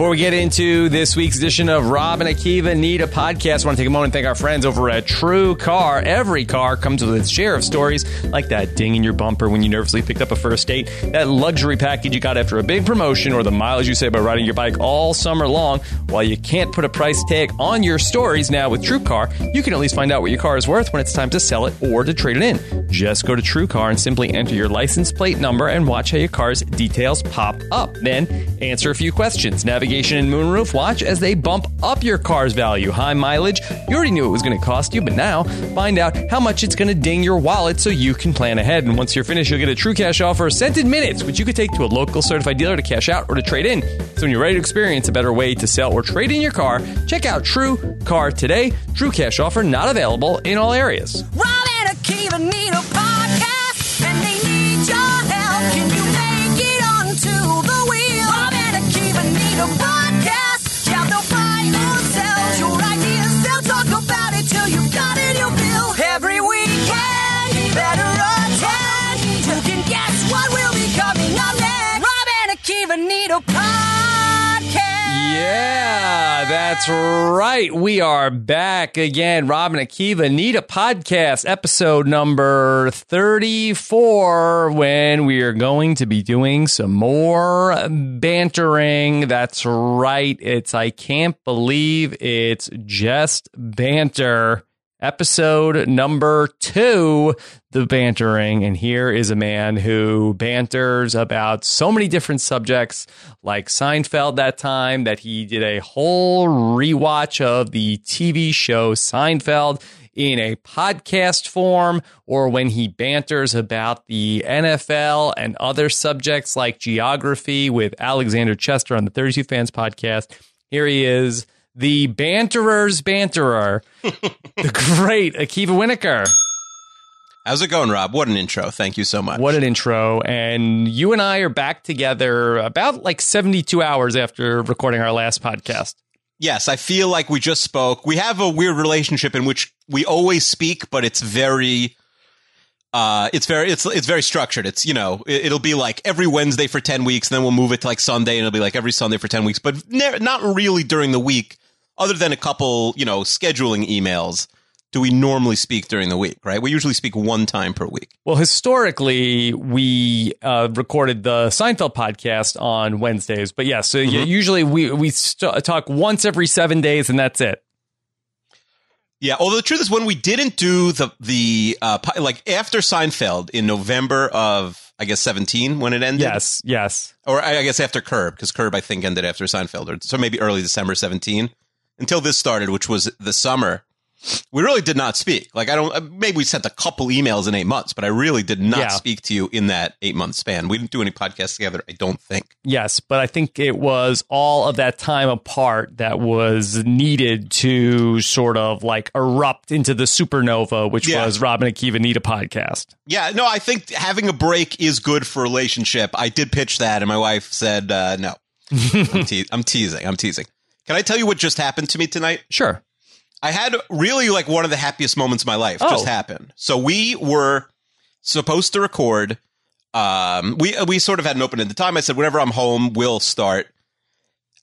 Before we get into this week's edition of Rob and Akiva Need a Podcast, I want to take a moment and thank our friends over at TrueCar. Every car comes with its share of stories, like that ding in your bumper when you nervously picked up a first date, that luxury package you got after a big promotion, or the miles you save by riding your bike all summer long. While you can't put a price tag on your stories now with TrueCar, you can at least find out what your car is worth when it's time to sell it or to trade it in. Just go to TrueCar and simply enter your license plate number and watch how your car's details pop up. Then answer a few questions. Navigation and moonroof, watch as they bump up your car's value. High mileage, you already knew it was going to cost you, but now find out how much it's going to ding your wallet so you can plan ahead. And once you're finished, you'll get a True Cash offer sent in minutes, which you could take to a local certified dealer to cash out or to trade in. So when you're ready to experience a better way to sell or trade in your car, check out TrueCar today. True Cash offer not available in all areas. And Akiva need a podcast, and they need your help. Can you make it onto the wheel? Rob and Akiva need a podcast. Yeah, they'll or sell your ideas. They'll talk about it till you've got it, you will. Every weekend, better attend. You can guess what will be coming up next. Rob and Akiva need a podcast. Yeah, that's right. We are back again. Robin Akiva need a podcast, episode number 34, when we are going to be doing some more bantering. That's right. It's, I can't believe it's just banter. Episode number two, the bantering. And here is a man who banters about so many different subjects, like Seinfeld that time, that he did a whole rewatch of the TV show Seinfeld in a podcast form, or when he banters about the NFL and other subjects like geography with Alexander Chester on the 32 Fans podcast. Here he is, the banterer's banterer, the great Akiva Wienerkur. How's it going, Rob? What an intro. Thank you so much. What an intro. And you and I are back together about like 72 hours after recording our last podcast. yes, I feel like we just spoke. We have a weird relationship in which we always speak, but it's very uh it's very it's it's very structured. It's you know, it, it'll be like every Wednesday for 10 weeks, and then we'll move it to like Sunday and it'll be like every Sunday for 10 weeks, but ne- not really during the week other than a couple, you know, scheduling emails. Do we normally speak during the week, right? We usually speak one time per week. Well, historically, we uh, recorded the Seinfeld podcast on Wednesdays, but yeah, so y- usually we we st- talk once every seven days, and that's it. Yeah, although the truth is, when we didn't do the the uh, like after Seinfeld in November of I guess seventeen when it ended, Yes, yes. or I I guess after Curb because Curb I think ended after Seinfeld, or so maybe early December seventeen until this started, which was the summer. We really did not speak. Like I don't. Maybe we sent a couple emails in eight months, but I really did not Yeah. speak to you in that eight month span. We didn't do any podcasts together. I don't think. Yes, but I think it was all of that time apart that was needed to sort of like erupt into the supernova, which Yeah. was Robin and Akiva Need a podcast. Yeah, no, I think having a break is good for relationship. I did pitch that, and my wife said uh, no. I'm, te- I'm teasing. I'm teasing. Can I tell you what just happened to me tonight? Sure. I had really like one of the happiest moments of my life Oh. just happened. So we were supposed to record. Um, we we sort of had an open ended time. I said, whenever I'm home, we'll start.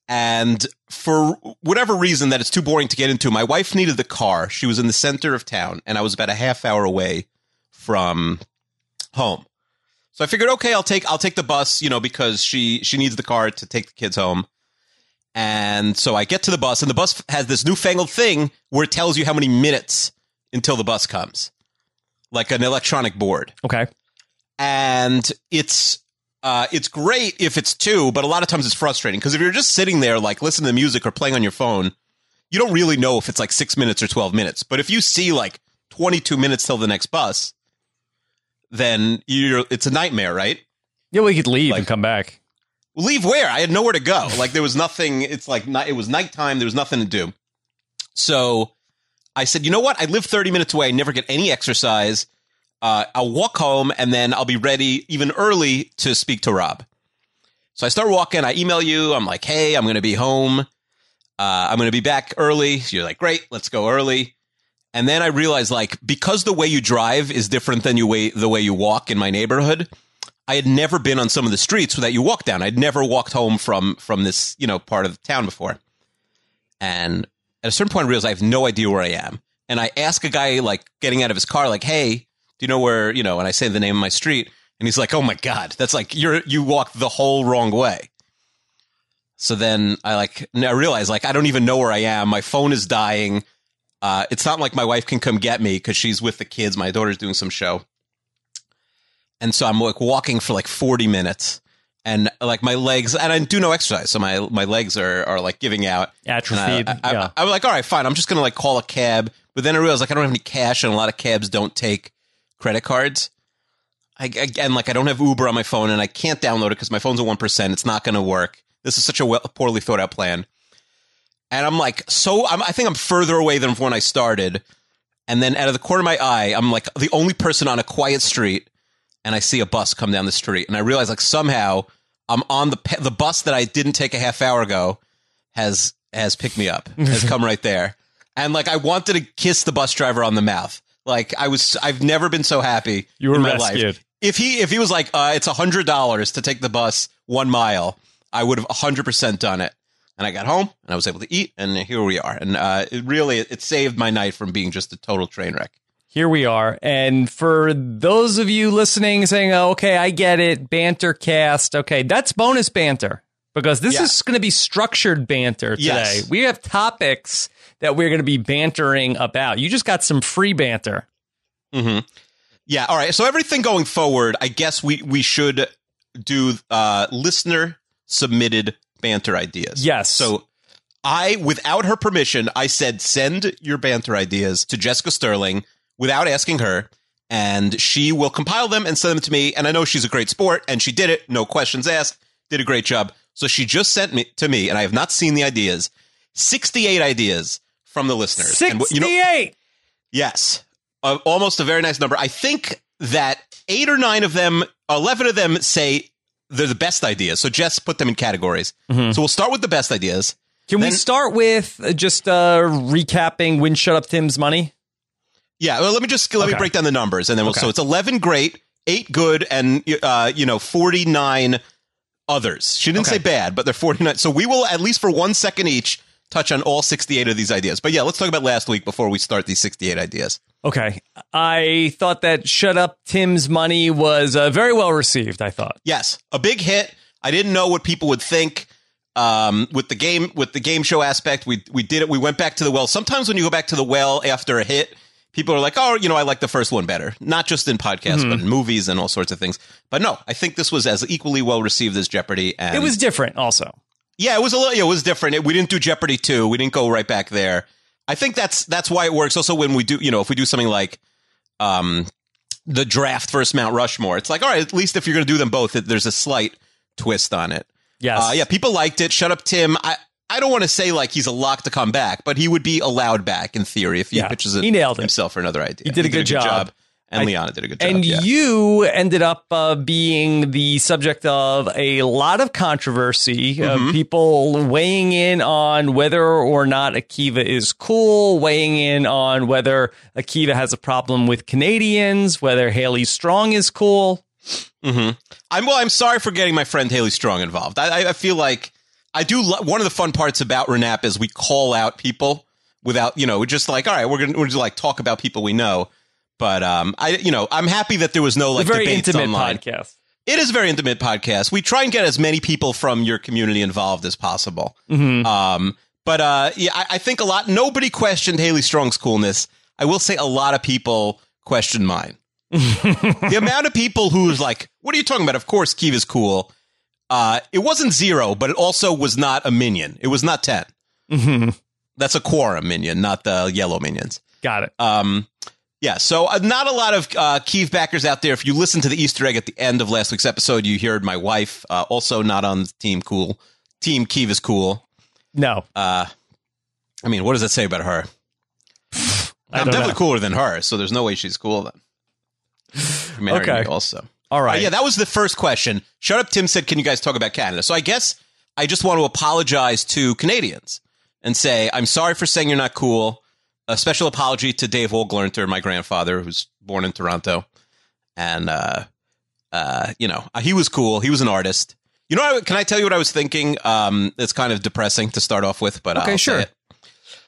And for whatever reason that it's too boring to get into, my wife needed the car. She was in the center of town, and I was about a half hour away from home. So I figured, okay, I'll take I'll take the bus, you know, because she she needs the car to take the kids home. And so I get to the bus, and the bus has this newfangled thing where it tells you how many minutes until the bus comes, like an electronic board. Okay. And it's uh, it's great if it's two, but a lot of times it's frustrating because if you're just sitting there, like listening to music or playing on your phone, you don't really know if it's like six minutes or twelve minutes. But if you see like 22 minutes till the next bus, then you're it's a nightmare, right? Yeah, we could leave Like- and come back. Leave where? I had nowhere to go. Like there was nothing. It's like it was nighttime. There was nothing to do. So I said, you know what? I live 30 minutes away. I never get any exercise. Uh, I'll walk home and then I'll be ready even early to speak to Rob. So I start walking. I email you. I'm like, hey, I'm going to be home. Uh, I'm going to be back early. So you're like, great, let's go early. And then I realized, like, because the way you drive is different than you way the way you walk in my neighborhood, I had never been on some of the streets that you walk down. I'd never walked home from from this you know part of the town before, and at a certain point, I realized I have no idea where I am. And I ask a guy like getting out of his car, like, "Hey, do you know where you know?" And I say the name of my street, and he's like, "Oh my god, that's like you're you walked the whole wrong way." So then I like I realize like I don't even know where I am. My phone is dying. Uh, it's not like my wife can come get me because she's with the kids. My daughter's doing some show, and so I'm like walking for like 40 minutes, and like my legs, and I do no exercise, so my my legs are are like giving out. Atrophied, And I, I, yeah. I, am like, all right, fine. I'm just gonna like call a cab, but then I realized like I don't have any cash, and a lot of cabs don't take credit cards. I, again, like I don't have Uber on my phone, and I can't download it because my phone's at one percent. It's not gonna work. This is such a well, poorly thought out plan. And I'm like, so I'm, I think I'm further away than when I started. And then out of the corner of my eye, I'm like the only person on a quiet street, and I see a bus come down the street, and I realize like somehow I'm on the pe- the bus that I didn't take a half hour ago has has picked me up, has come right there, and like I wanted to kiss the bus driver on the mouth. Like I was, I've never been so happy You were in my rescued. life. If he if he was like, uh, it's a hundred dollars to take the bus one mile, I would have hundred percent done it. And I got home and I was able to eat, and here we are. And uh, it really it saved my night from being just a total train wreck. Here we are. And for those of you listening saying, oh, okay, I get it, banter cast. Okay, that's bonus banter because this Yeah. is going to be structured banter today. Yes. We have topics that we're going to be bantering about. You just got some free banter. hmm Yeah. All right. So everything going forward, I guess we we should do uh, listener submitted banter ideas. Yes. So I, without her permission, I said send your banter ideas to Jessica Sterling without asking her, and she will compile them and send them to me. And I know she's a great sport, and she did it, no questions asked. Did a great job. So she just sent me to me, and I have not seen the ideas. Sixty-eight ideas from the listeners. And, you know- 68. Yes. Uh, almost a very nice number. I think that eight or nine of them, 11 of them say they're the best ideas. So Jess put them in categories. So we'll start with the best ideas. Can we start with uh, just uh, recapping when Shut Up Tim's money? Yeah. Well, let me just, let me break down the numbers and then we'll, Okay. so it's 11 great, eight good, and, uh, you know, 49 others. She didn't Okay. say bad, but they're 49. So we will, at least for one second each, touch on all 68 of these ideas. But yeah, let's talk about last week before we start these 68 ideas. Okay. I thought that Shut Up Tim's money was uh, very well received, I thought. Yes, a big hit. I didn't know what people would think um, with the game with the game show aspect. We we did it. We went back to the well. Sometimes when you go back to the well after a hit, people are like, "Oh, you know, I like the first one better." Not just in podcasts, Mm-hmm. but in movies and all sorts of things. But no, I think this was as equally well received as Jeopardy. And It was different also. yeah, it was a little. It was different. It, we didn't do Jeopardy two. We didn't go right back there. I think that's that's why it works. Also, when we do, you know, if we do something like um, the draft versus Mount Rushmore, it's like, all right, at least if you're going to do them both, it, there's a slight twist on it. Yes. Uh, yeah, people liked it. Shut up, Tim. I I don't want to say like he's a lock to come back, but he would be allowed back in theory if he Yeah, pitches it he nailed it. himself for another idea. He did a good job. and I- Liana did a good job. And yeah. you ended up uh, being the subject of a lot of controversy, Mm-hmm. uh, people weighing in on whether or not Akiva is cool, weighing in on whether Akiva has a problem with Canadians, whether Haley Strong is cool. hmm I'm well. I'm sorry for getting my friend Haley Strong involved. I- I feel like I do. Lo- one of the fun parts about Renap is we call out people without, you know, we're just like, all right, we're gonna we're just like talk about people we know. But um, I, you know, I'm happy that there was no like very debates intimate online. podcast. It is a very intimate podcast. We try and get as many people from your community involved as possible. Mhm. Um, but uh, yeah, I, I think a lot. Nobody questioned Haley Strong's coolness. I will say a lot of people questioned mine. the amount of people who was like, "What are you talking about?" Of course, Keeve is cool. Uh, it wasn't zero, but it also was not a minion. It was not 10 Mhm. That's a quorum minion, not the yellow minions. Got it. Um, yeah, so uh, not a lot of uh, Keeve backers out there. If you listen to the Easter egg at the end of last week's episode, you heard my wife, uh, also not on Team Cool. Team Keeve is cool. No. Uh, I mean, what does that say about her? I'm definitely know. cooler than her, so there's no way she's cool then. Okay. also. All Uh, yeah, that was the first question. Shut up, Tim said, Can you guys talk about Canada? So I guess I just want to apologize to Canadians and say, I'm sorry for saying you're not cool. A special apology to Dave Olglernter, my grandfather, who's born in Toronto. And uh, uh, you know, he was cool. He was an artist. You know, what I- can I tell you what I was thinking? Um, it's kind of depressing to start off with, but Okay, I'll sure. it.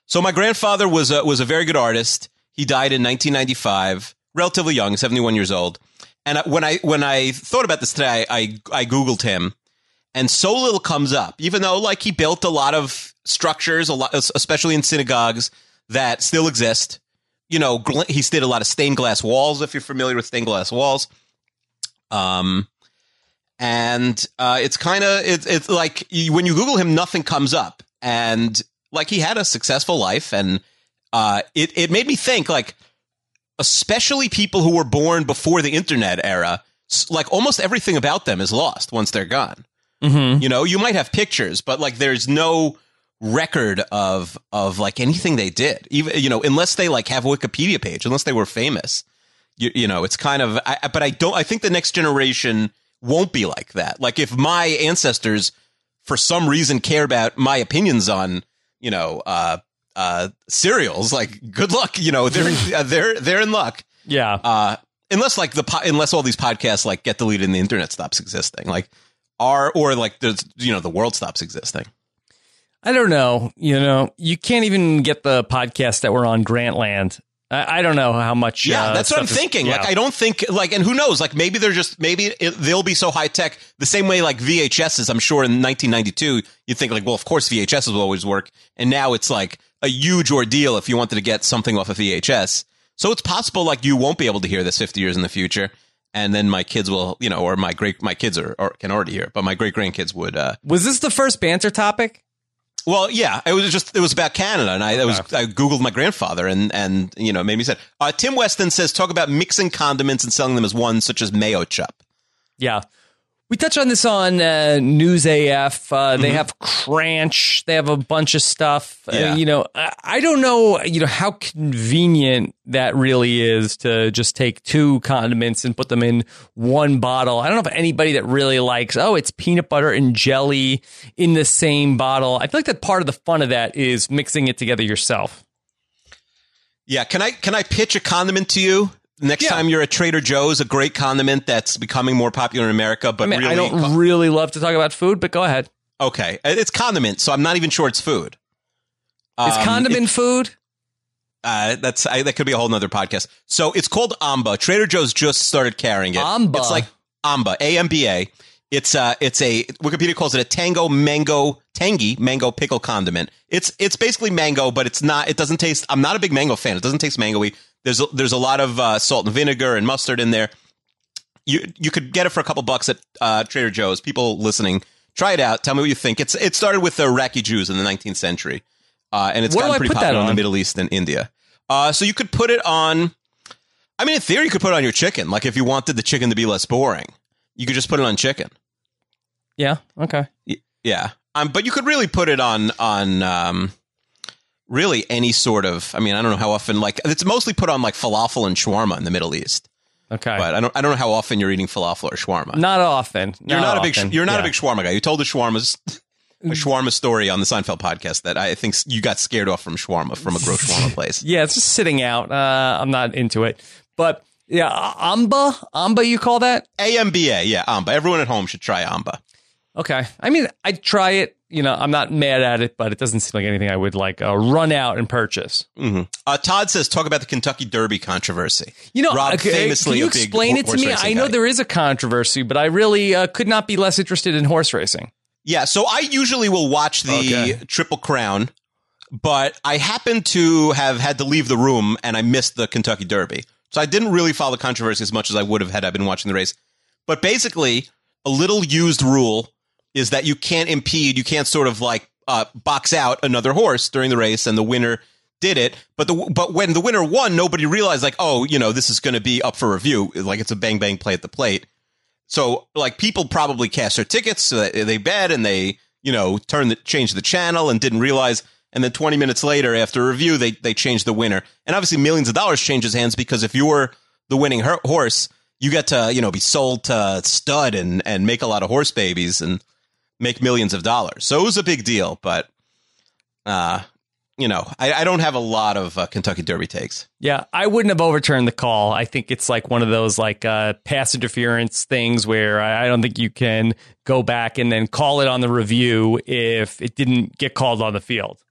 So my grandfather was a, was a very good artist. He died in 1995, relatively young, 71 years old. And when I when I thought about this today, I I googled him, and so little comes up. Even though like he built a lot of structures, a lot, especially in synagogues that still exist. You know, he did a lot of stained glass walls. If you're familiar with stained glass walls, um, and uh, it's kind of it's it's like when you Google him, nothing comes up, and like he had a successful life, and uh, it it made me think like, especially people who were born before the internet era, like almost everything about them is lost once they're gone. Mm-hmm. You know, you might have pictures, but like there's no record of of like anything they did. Even you know, unless they like have a Wikipedia page, unless they were famous. You, you know, it's kind of. I, but I don't. I think the next generation won't be like that. Like if my ancestors, for some reason, care about my opinions on you know uh uh cereals, like good luck. You know, they're uh, they're they're in luck. Yeah. Uh, unless like the po- unless all these podcasts like get deleted and the internet stops existing, like are or like there's you know the world stops existing. I don't know. You know, you can't even get the podcast that we're on Grantland. I, I don't know how much. Yeah, uh, that's what I'm stuff is- thinking. yeah. Like I don't think like and who knows? Like maybe they're just maybe it, they'll be so high tech the same way like VHSs. I'm sure in 1992 you think like well of course VHSs will always work, and now it's like a huge ordeal if you wanted to get something off of VHS. So it's possible like you won't be able to hear this 50 years in the future. And then my kids will, you know, or my great, my kids are, or can already hear, it, but my great grandkids would, uh, Was this the first banter topic? Well, yeah, it was just it was about Canada, and I, I was I googled my grandfather, and and you know made me sad. Uh, Tim Weston says talk about mixing condiments and selling them as one, such as mayo chup. Yeah. We touch on this on uh, News AF. Uh, They have Cranch. They have a bunch of stuff. Uh, you know, I, I don't know. You know how convenient that really is to just take two condiments and put them in one bottle. I don't know if anybody that really likes. Oh, it's peanut butter and jelly in the same bottle. I feel like that part of the fun of that is mixing it together yourself. Yeah, can I can I pitch a condiment to you next Yeah. time you're at Trader Joe's? A great condiment that's becoming more popular in America, but I mean, really I don't really love to talk about food, but go ahead. okay. It's condiment, so I'm not even sure it's food. Is Um, condiment it- food? uh, that's I, that could be a whole nother podcast. So it's called Amba. Trader Joe's just started carrying it. Amba. It's like Amba, A M B A. It's uh, it's a Wikipedia calls it a tango mango tangy mango pickle condiment. It's it's basically mango, but it's not. It doesn't taste. I'm not a big mango fan. It doesn't taste mangoey. There's a, there's a lot of uh, salt and vinegar and mustard in there. You you could get it for a couple bucks at uh, Trader Joe's. People listening, try it out. Tell me what you think. It's it started with the Iraqi Jews in the 19th century, uh, and it's do gotten pretty popular in the? Middle East and India. Uh, so you could put it on. I mean, in theory, you could put it on your chicken. Like if you wanted the chicken to be less boring, you could just put it on chicken. Yeah. Okay. Yeah. Um, but you could really put it on on um, really any sort of. I mean, I don't know how often. Like it's mostly put on like falafel and shawarma in the Middle East. Okay. But I don't. I don't know how often you're eating falafel or shawarma. Not often. you're not a big. often. You're not Yeah. a big shawarma guy. You told the shawarmas. A shawarma story on the Seinfeld podcast that I think you got scared off from shawarma from a gross shawarma place. Yeah, it's just sitting out. Uh, I'm not into it. But yeah, Amba, Amba, you call that? AMBA, yeah, Amba. Everyone at home should try Amba. Okay. I mean, I'd try it. You know, I'm not mad at it, but it doesn't seem like anything I would like uh, run out and purchase. hmm Uh, Todd says, talk about the Kentucky Derby controversy. You know, Rob okay, famously can you explain it to me? I know guy. there is a controversy, but I really uh, could not be less interested in horse racing. Yeah, so I usually will watch the Okay. Triple Crown, but I happened to have had to leave the room and I missed the Kentucky Derby. So I didn't really follow the controversy as much as I would have had I been watching the race. But basically, a little used rule is that you can't impede, you can't sort of like uh, box out another horse during the race, and the winner did it. But the but when the winner won, nobody realized like, oh, you know, this is going to be up for review, like it's a bang bang play at the plate. So like people probably cast their tickets, so that they bet and they you know turn the change the channel and didn't realize. And then 20 minutes later, after review, they they changed the winner. And obviously, millions of dollars changes hands because if you're the winning horse, you get to you know be sold to stud and and make a lot of horse babies and make millions of dollars. So it was a big deal. But uh, you know, I, I don't have a lot of uh, Kentucky Derby takes. Yeah, I wouldn't have overturned the call. I think it's like one of those like uh, pass interference things where I, I don't think you can go back and then call it on the review if it didn't get called on the field,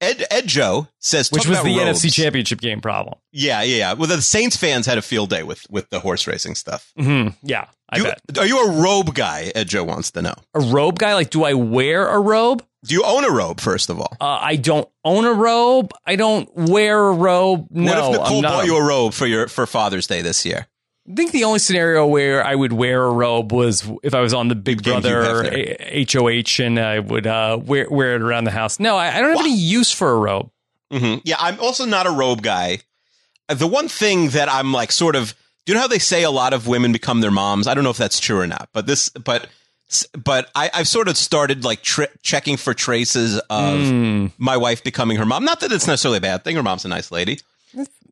Ed Ed Joe says, which was the robes. NFC Championship game problem. Yeah, yeah, yeah. Well, the Saints fans had a field day with with the horse racing stuff. hmm Yeah, I You- bet. are you a robe guy? Ed Joe wants to know. A robe guy, like, do I wear a robe? Do you own a robe? First of all, Uh, I don't own a robe. I don't wear a robe. No, what if Nicole bought you a robe for your for Father's Day this year? I think the only scenario where I would wear a robe was if I was on the Big James Brother HOH and I would uh, wear wear it around the house. No, I, I don't have What? any use for a robe. hmm Yeah, I'm also not a robe guy. The one thing that I'm like sort of, do you know how they say a lot of women become their moms? I don't know if that's true or not, but this, but, but I, I've sort of started like tri- checking for traces of Hmm. my wife becoming her mom. Not that it's necessarily a bad thing. Her mom's a nice lady,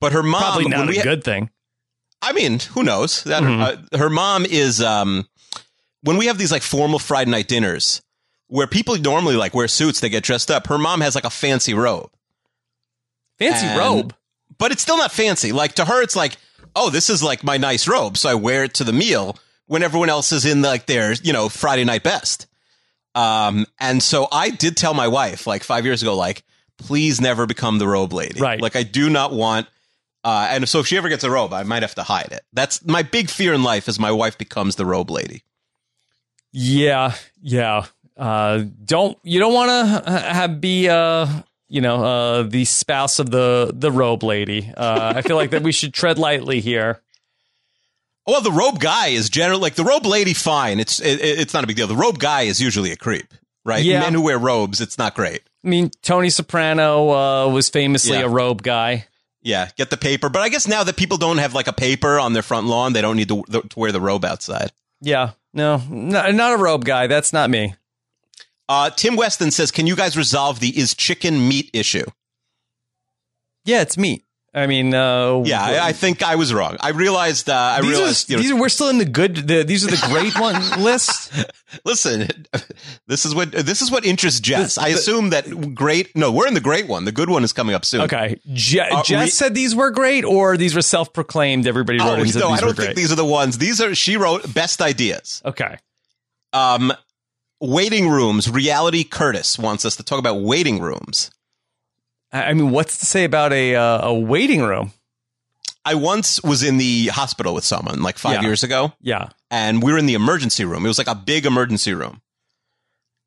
but her mom, Probably not a ha- good thing. I mean, who knows? That uh, her mom is um when we have these like formal Friday night dinners where people normally like wear suits, they get dressed up. Her mom has like a fancy robe, Fancy And- robe. but it's still not fancy. Like to her, it's like, oh, this is like my nice robe, so I wear it to the meal when everyone else is in like their you know Friday night best. Um, and so I did tell my wife like five years ago, like, please never become the robe lady. Right. Like I do not want. Uh, and so if she ever gets a robe, I might have to hide it. That's my big fear in life is my wife becomes the robe lady. Yeah, yeah. Uh, don't you don't want to have be uh you know uh the spouse of the the robe lady. Uh, I feel like that we should tread lightly here. Well, the robe guy is generally like the robe lady. Fine, it's it, it's not a big deal. The robe guy is usually a creep, right? Yeah. Men who wear robes, it's not great. I mean, Tony Soprano uh, was famously Yeah. a robe guy. Yeah, get the paper. But I guess now that people don't have like a paper on their front lawn, they don't need to, to wear the robe outside. Yeah, no, no, not a robe guy. That's not me. Uh, Tim Weston says, "Can you guys resolve the is chicken meat issue?" Yeah, it's meat. I mean, uh, Yeah, I, I think I was wrong. I realized. Uh, I these realized. are, you know, these are we're still in the good. The, these are the great one list. listen, this is what this is what interests Jess. I assume that great. No, we're in the great one. The good one is coming up soon. Okay, Je- Uh, Jess re- said these were great, or these were self-proclaimed. Everybody wrote Oh, no, these I don't think great. these are the ones. These are she wrote best ideas. okay, Um, waiting rooms. Reality Curtis wants us to talk about waiting rooms. I mean, what's to say about a uh, a waiting room? I once was in the hospital with someone like five Yeah. years ago, Yeah, and we were in the emergency room. It was like a big emergency room.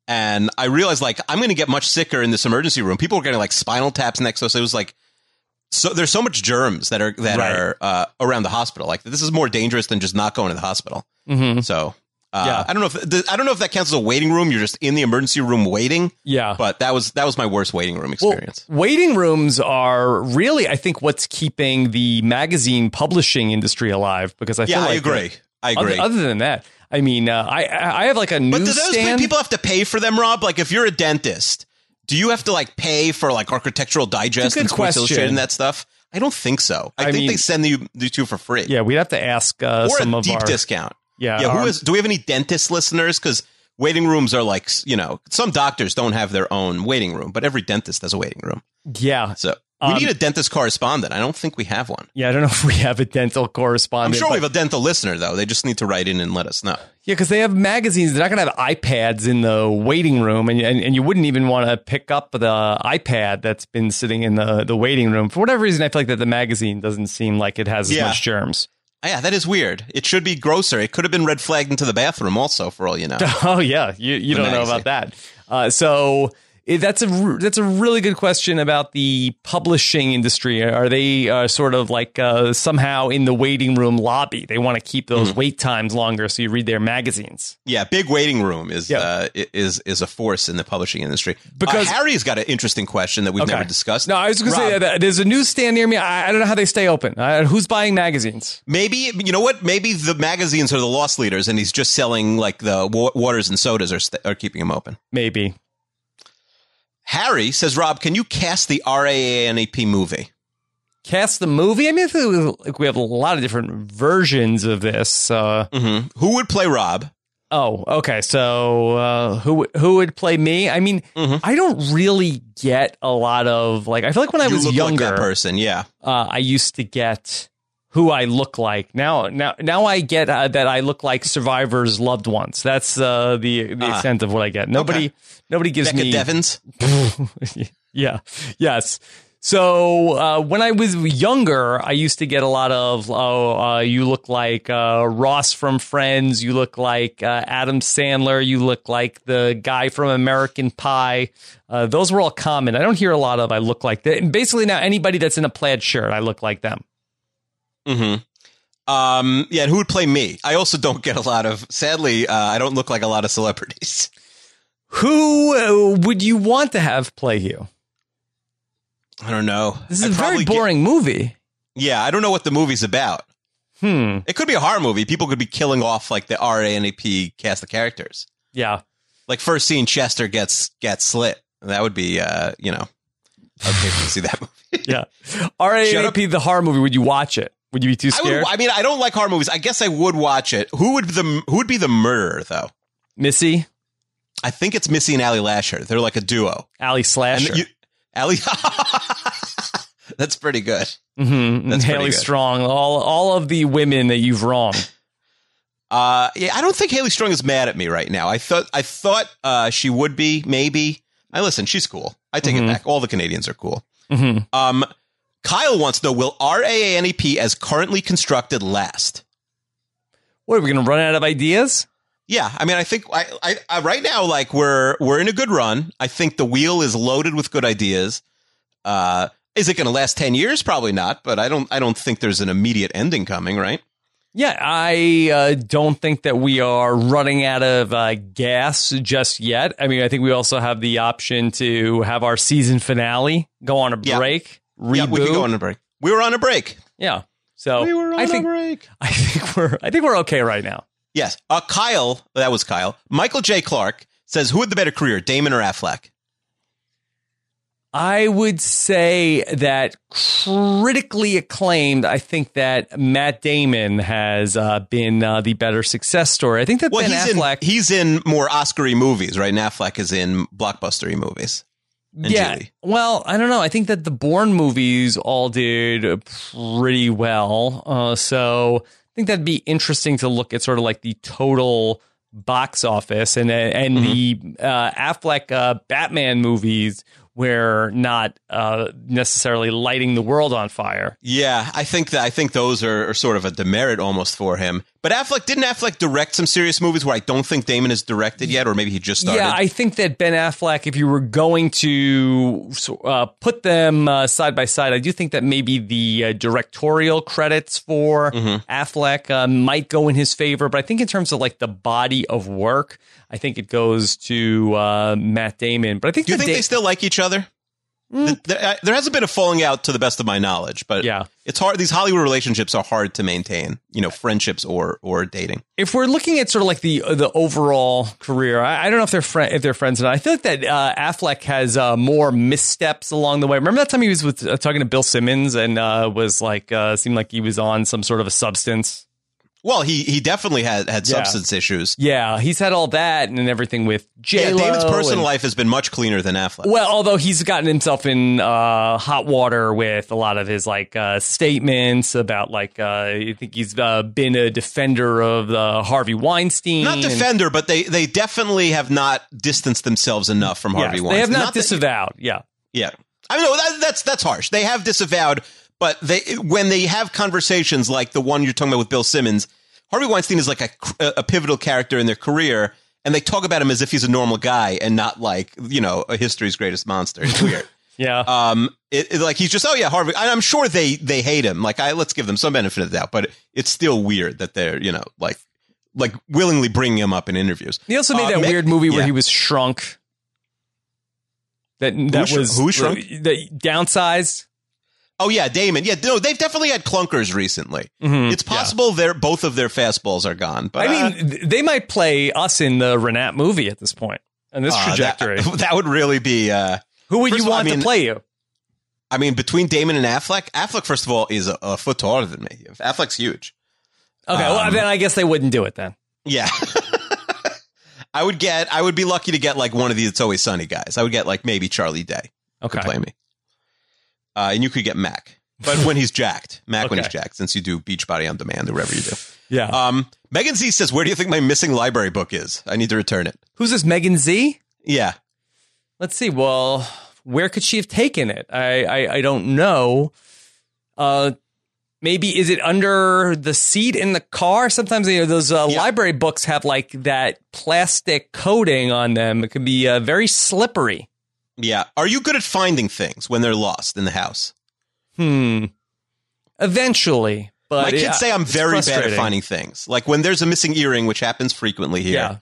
And I realized like I'm going to get much sicker in this emergency room. People were getting like spinal taps next to us. It was like so there's so much germs that are that Right. are uh, around the hospital. Like this is more dangerous than just not going to the hospital. hmm So uh, Yeah. I don't know if the, I don't know if that counts as a waiting room. You're just in the emergency room waiting. yeah. But that was that was my worst waiting room Well, experience. waiting rooms are really, I think, what's keeping the magazine publishing industry alive. Because I feel yeah, like I agree. I agree. other than that, I mean, uh, I I have like a but do those people have to pay for them, Rob? Like if you're a dentist, do you have to like pay for like Architectural Digest and Sports. Illustrated and that stuff? I don't think so. I, I think mean- they send you the two for free. yeah, we'd have to ask uh, or some a of deep our discount. Yeah. Yeah, who is? Do we have any dentist listeners? Because waiting rooms are like you know some doctors don't have their own waiting room, but every dentist has a waiting room. yeah, So we Um, need a dentist correspondent. I don't think we have one. yeah. I don't know if we have a dental correspondent. I'm sure we have a dental listener though. They just need to write in and let us know. Yeah, because they have magazines. They're not going to have iPads in the waiting room, and, and and you wouldn't even want to pick up the iPad that's been sitting in the the waiting room for whatever reason. I feel like that the magazine doesn't seem like it has as Yeah. much germs. Ah, Yeah, that is weird. It should be grosser. It could have been red flagged into the bathroom also, for all you know. Oh yeah, you you don't know about that. Uh, so that's a that's a really good question about the publishing industry. Are they uh, sort of like uh, somehow in the waiting room lobby? They want to keep those Mm-hmm. wait times longer, so you read their magazines. Yeah, big waiting room is Yeah. uh, is is a force in the publishing industry. Because- uh, Harry's got an interesting question that we've never discussed. No, I was going to say that there's a newsstand near me. I, I don't know how they stay open. Uh, who's buying magazines? maybe you know what? Maybe the magazines are the loss leaders, and he's just selling like the wa- waters and sodas are st- are keeping him open. Maybe. Harry says, "Rob, can you cast the RAANAP movie?" Cast the movie. I mean, we have a lot of different versions of this. Uh, hmm Who would play Rob? Oh, okay. So uh, who who would play me? I mean, I don't really get a lot of like. I feel like when I you was younger, like person. Yeah. uh, I used to get who I look like. Now, now, now I get uh, that I look like survivors' loved ones. That's uh, the the Ah. extent of what I get. Nobody, nobody gives Becca me. Devins. yeah. Yes. So uh, when I was younger, I used to get a lot of, oh, uh, you look like uh, Ross from Friends. You look like uh, Adam Sandler. You look like the guy from American Pie. Uh, those were all common. I don't hear a lot of I look like that. And basically now anybody that's in a plaid shirt, I look like them. Mm-hmm. Um, yeah, and who would play me? I also don't get a lot of. Sadly, uh, I don't look like a lot of celebrities. Who uh, would you want to have play you? I don't know. This is I'd a very probably get- boring movie. yeah, I don't know what the movie's about. Hmm. It could be a horror movie. People could be killing off like the RANAP cast of characters. Yeah. Like first scene, Chester gets gets slit. That would be, uh, you know, okay to see that movie. Yeah. RAAP, the horror movie, would you watch it? Would you be too I, would, scared? I mean, I don't like horror movies. I guess I would watch it. Who would the who would be the murderer though? Missy, I think it's Missy and Ali Lasher. They're like a duo. Ali Slasher. And you, Ali, that's pretty good. Mm-hmm. That's Haley good. Strong, all all of the women that you've wronged. Uh, yeah, I don't think Haley Strong is mad at me right now. I thought I thought uh, she would be. Maybe. I listen. She's cool. I take Mhm. it back. All the Canadians are cool. hmm Um, Kyle wants to know: Will RAANEP as currently constructed last? What are we going to run out of ideas? Yeah, I mean, I think I, I, I right now, like we're we're in a good run. I think the wheel is loaded with good ideas. Uh, is it going to last ten years? Probably not. But I don't I don't think there's an immediate ending coming. Right? Yeah, I uh, don't think that we are running out of uh, gas just yet. I mean, I think we also have the option to have our season finale go on a Yeah. break, reboot. Yeah, we could go on a break. We were on a break. Yeah. So we were on I think a break. I think we're I think we're okay right now. Yes. Uh, Kyle, that was Kyle. Michael J. Clark says, "Who had the better career, Damon or Affleck?" I would say that critically acclaimed. I think that Matt Damon has uh, been uh, the better success story. I think that Well, Ben he's Affleck, in he's in more Oscar-y movies, right? And Affleck is in blockbuster-y movies. Yeah. Julie. Well, I don't know. I think that the Bourne movies all did pretty well. Uh, so I think that'd be interesting to look at sort of like the total box office and and Mm-hmm. the uh, Affleck uh, Batman movies were not uh, necessarily lighting the world on fire. Yeah, I think that I think those are, are sort of a demerit almost for him. But Affleck didn't Affleck direct some serious movies where I don't think Damon has directed yet, or maybe he just started. Yeah, I think that Ben Affleck, if you were going to uh, put them uh, side by side, I do think that maybe the uh, directorial credits for Mm-hmm. Affleck uh, might go in his favor. But I think in terms of like the body of work, I think it goes to uh, Matt Damon. But I think Do you think Da- they still like each other? Th- There, there hasn't been a falling out to the best of my knowledge, but Yeah. it's hard. These Hollywood relationships are hard to maintain. You know, friendships or or dating. if we're looking at sort of like the the overall career, I, I don't know if they're fri if they're friends or not. I feel like that uh, Affleck has uh, more missteps along the way. Remember that time he was with uh, talking to Bill Simmons and uh, was like uh, seemed like he was on some sort of a substance. Well, he he definitely had had Yeah. substance issues. Yeah, he's had all that and everything with J Yeah, Damon's personal and, life has been much cleaner than Affleck. Well, although he's gotten himself in uh, hot water with a lot of his like uh, statements about like uh, I think he's uh, been a defender of uh, Harvey Weinstein. not and- defender, but they they definitely have not distanced themselves enough from Harvey Yes, Weinstein. They have not, that- disavowed. Yeah. Yeah, I mean, no, that, that's that's harsh. They have disavowed, but they when they have conversations like the one you're talking about with Bill Simmons, Harvey Weinstein is like a, a pivotal character in their career, and they talk about him as if he's a normal guy and not like you know a history's greatest monster. It's weird. Yeah. um, it, it- like he's just oh yeah, Harvey. and I'm sure they they hate him. Like I let's give them some benefit of the doubt, but it's still weird that they're you know like like willingly bringing him up in interviews. he also made uh, that weird movie where he was shrunk. That that who was shrunk? The downsized. Oh yeah, Damon. Yeah, no, they've definitely had clunkers recently. Mhm, It's possible their both of their fastballs are gone. But I uh, mean, they might play us in the Renat movie at this point. And this uh, trajectory. that, that would really be. Uh, Who would you of all, I want mean- to play you? I mean, between Damon and Affleck, Affleck first of all is a, a foot taller than me. Affleck's huge. Okay, well um, then I guess they wouldn't do it then. Yeah. I would get. I would be lucky to get like one of these. It's Always Sunny guys. I would get like maybe Charlie Day Okay. to play me, uh, and you could get Mac, but when he's jacked, Mac when he's jacked, since you do Beachbody on demand or whatever you do. Yeah. Um, Megan Z says, "Where do you think my missing library book is? I need to return it." Who's this? Megan Z? Yeah, Let's see. Well, where could she have taken it? I I, I don't know. Uh, maybe is it under the seat in the car? Sometimes you know those uh, Yeah. library books have like that plastic coating on them. It can be uh, very slippery. Yeah. Are you good at finding things when they're lost in the house? Hmm. Eventually, but My kids yeah, say I'm very bad at finding things. Like when there's a missing earring, which happens frequently here. Yeah.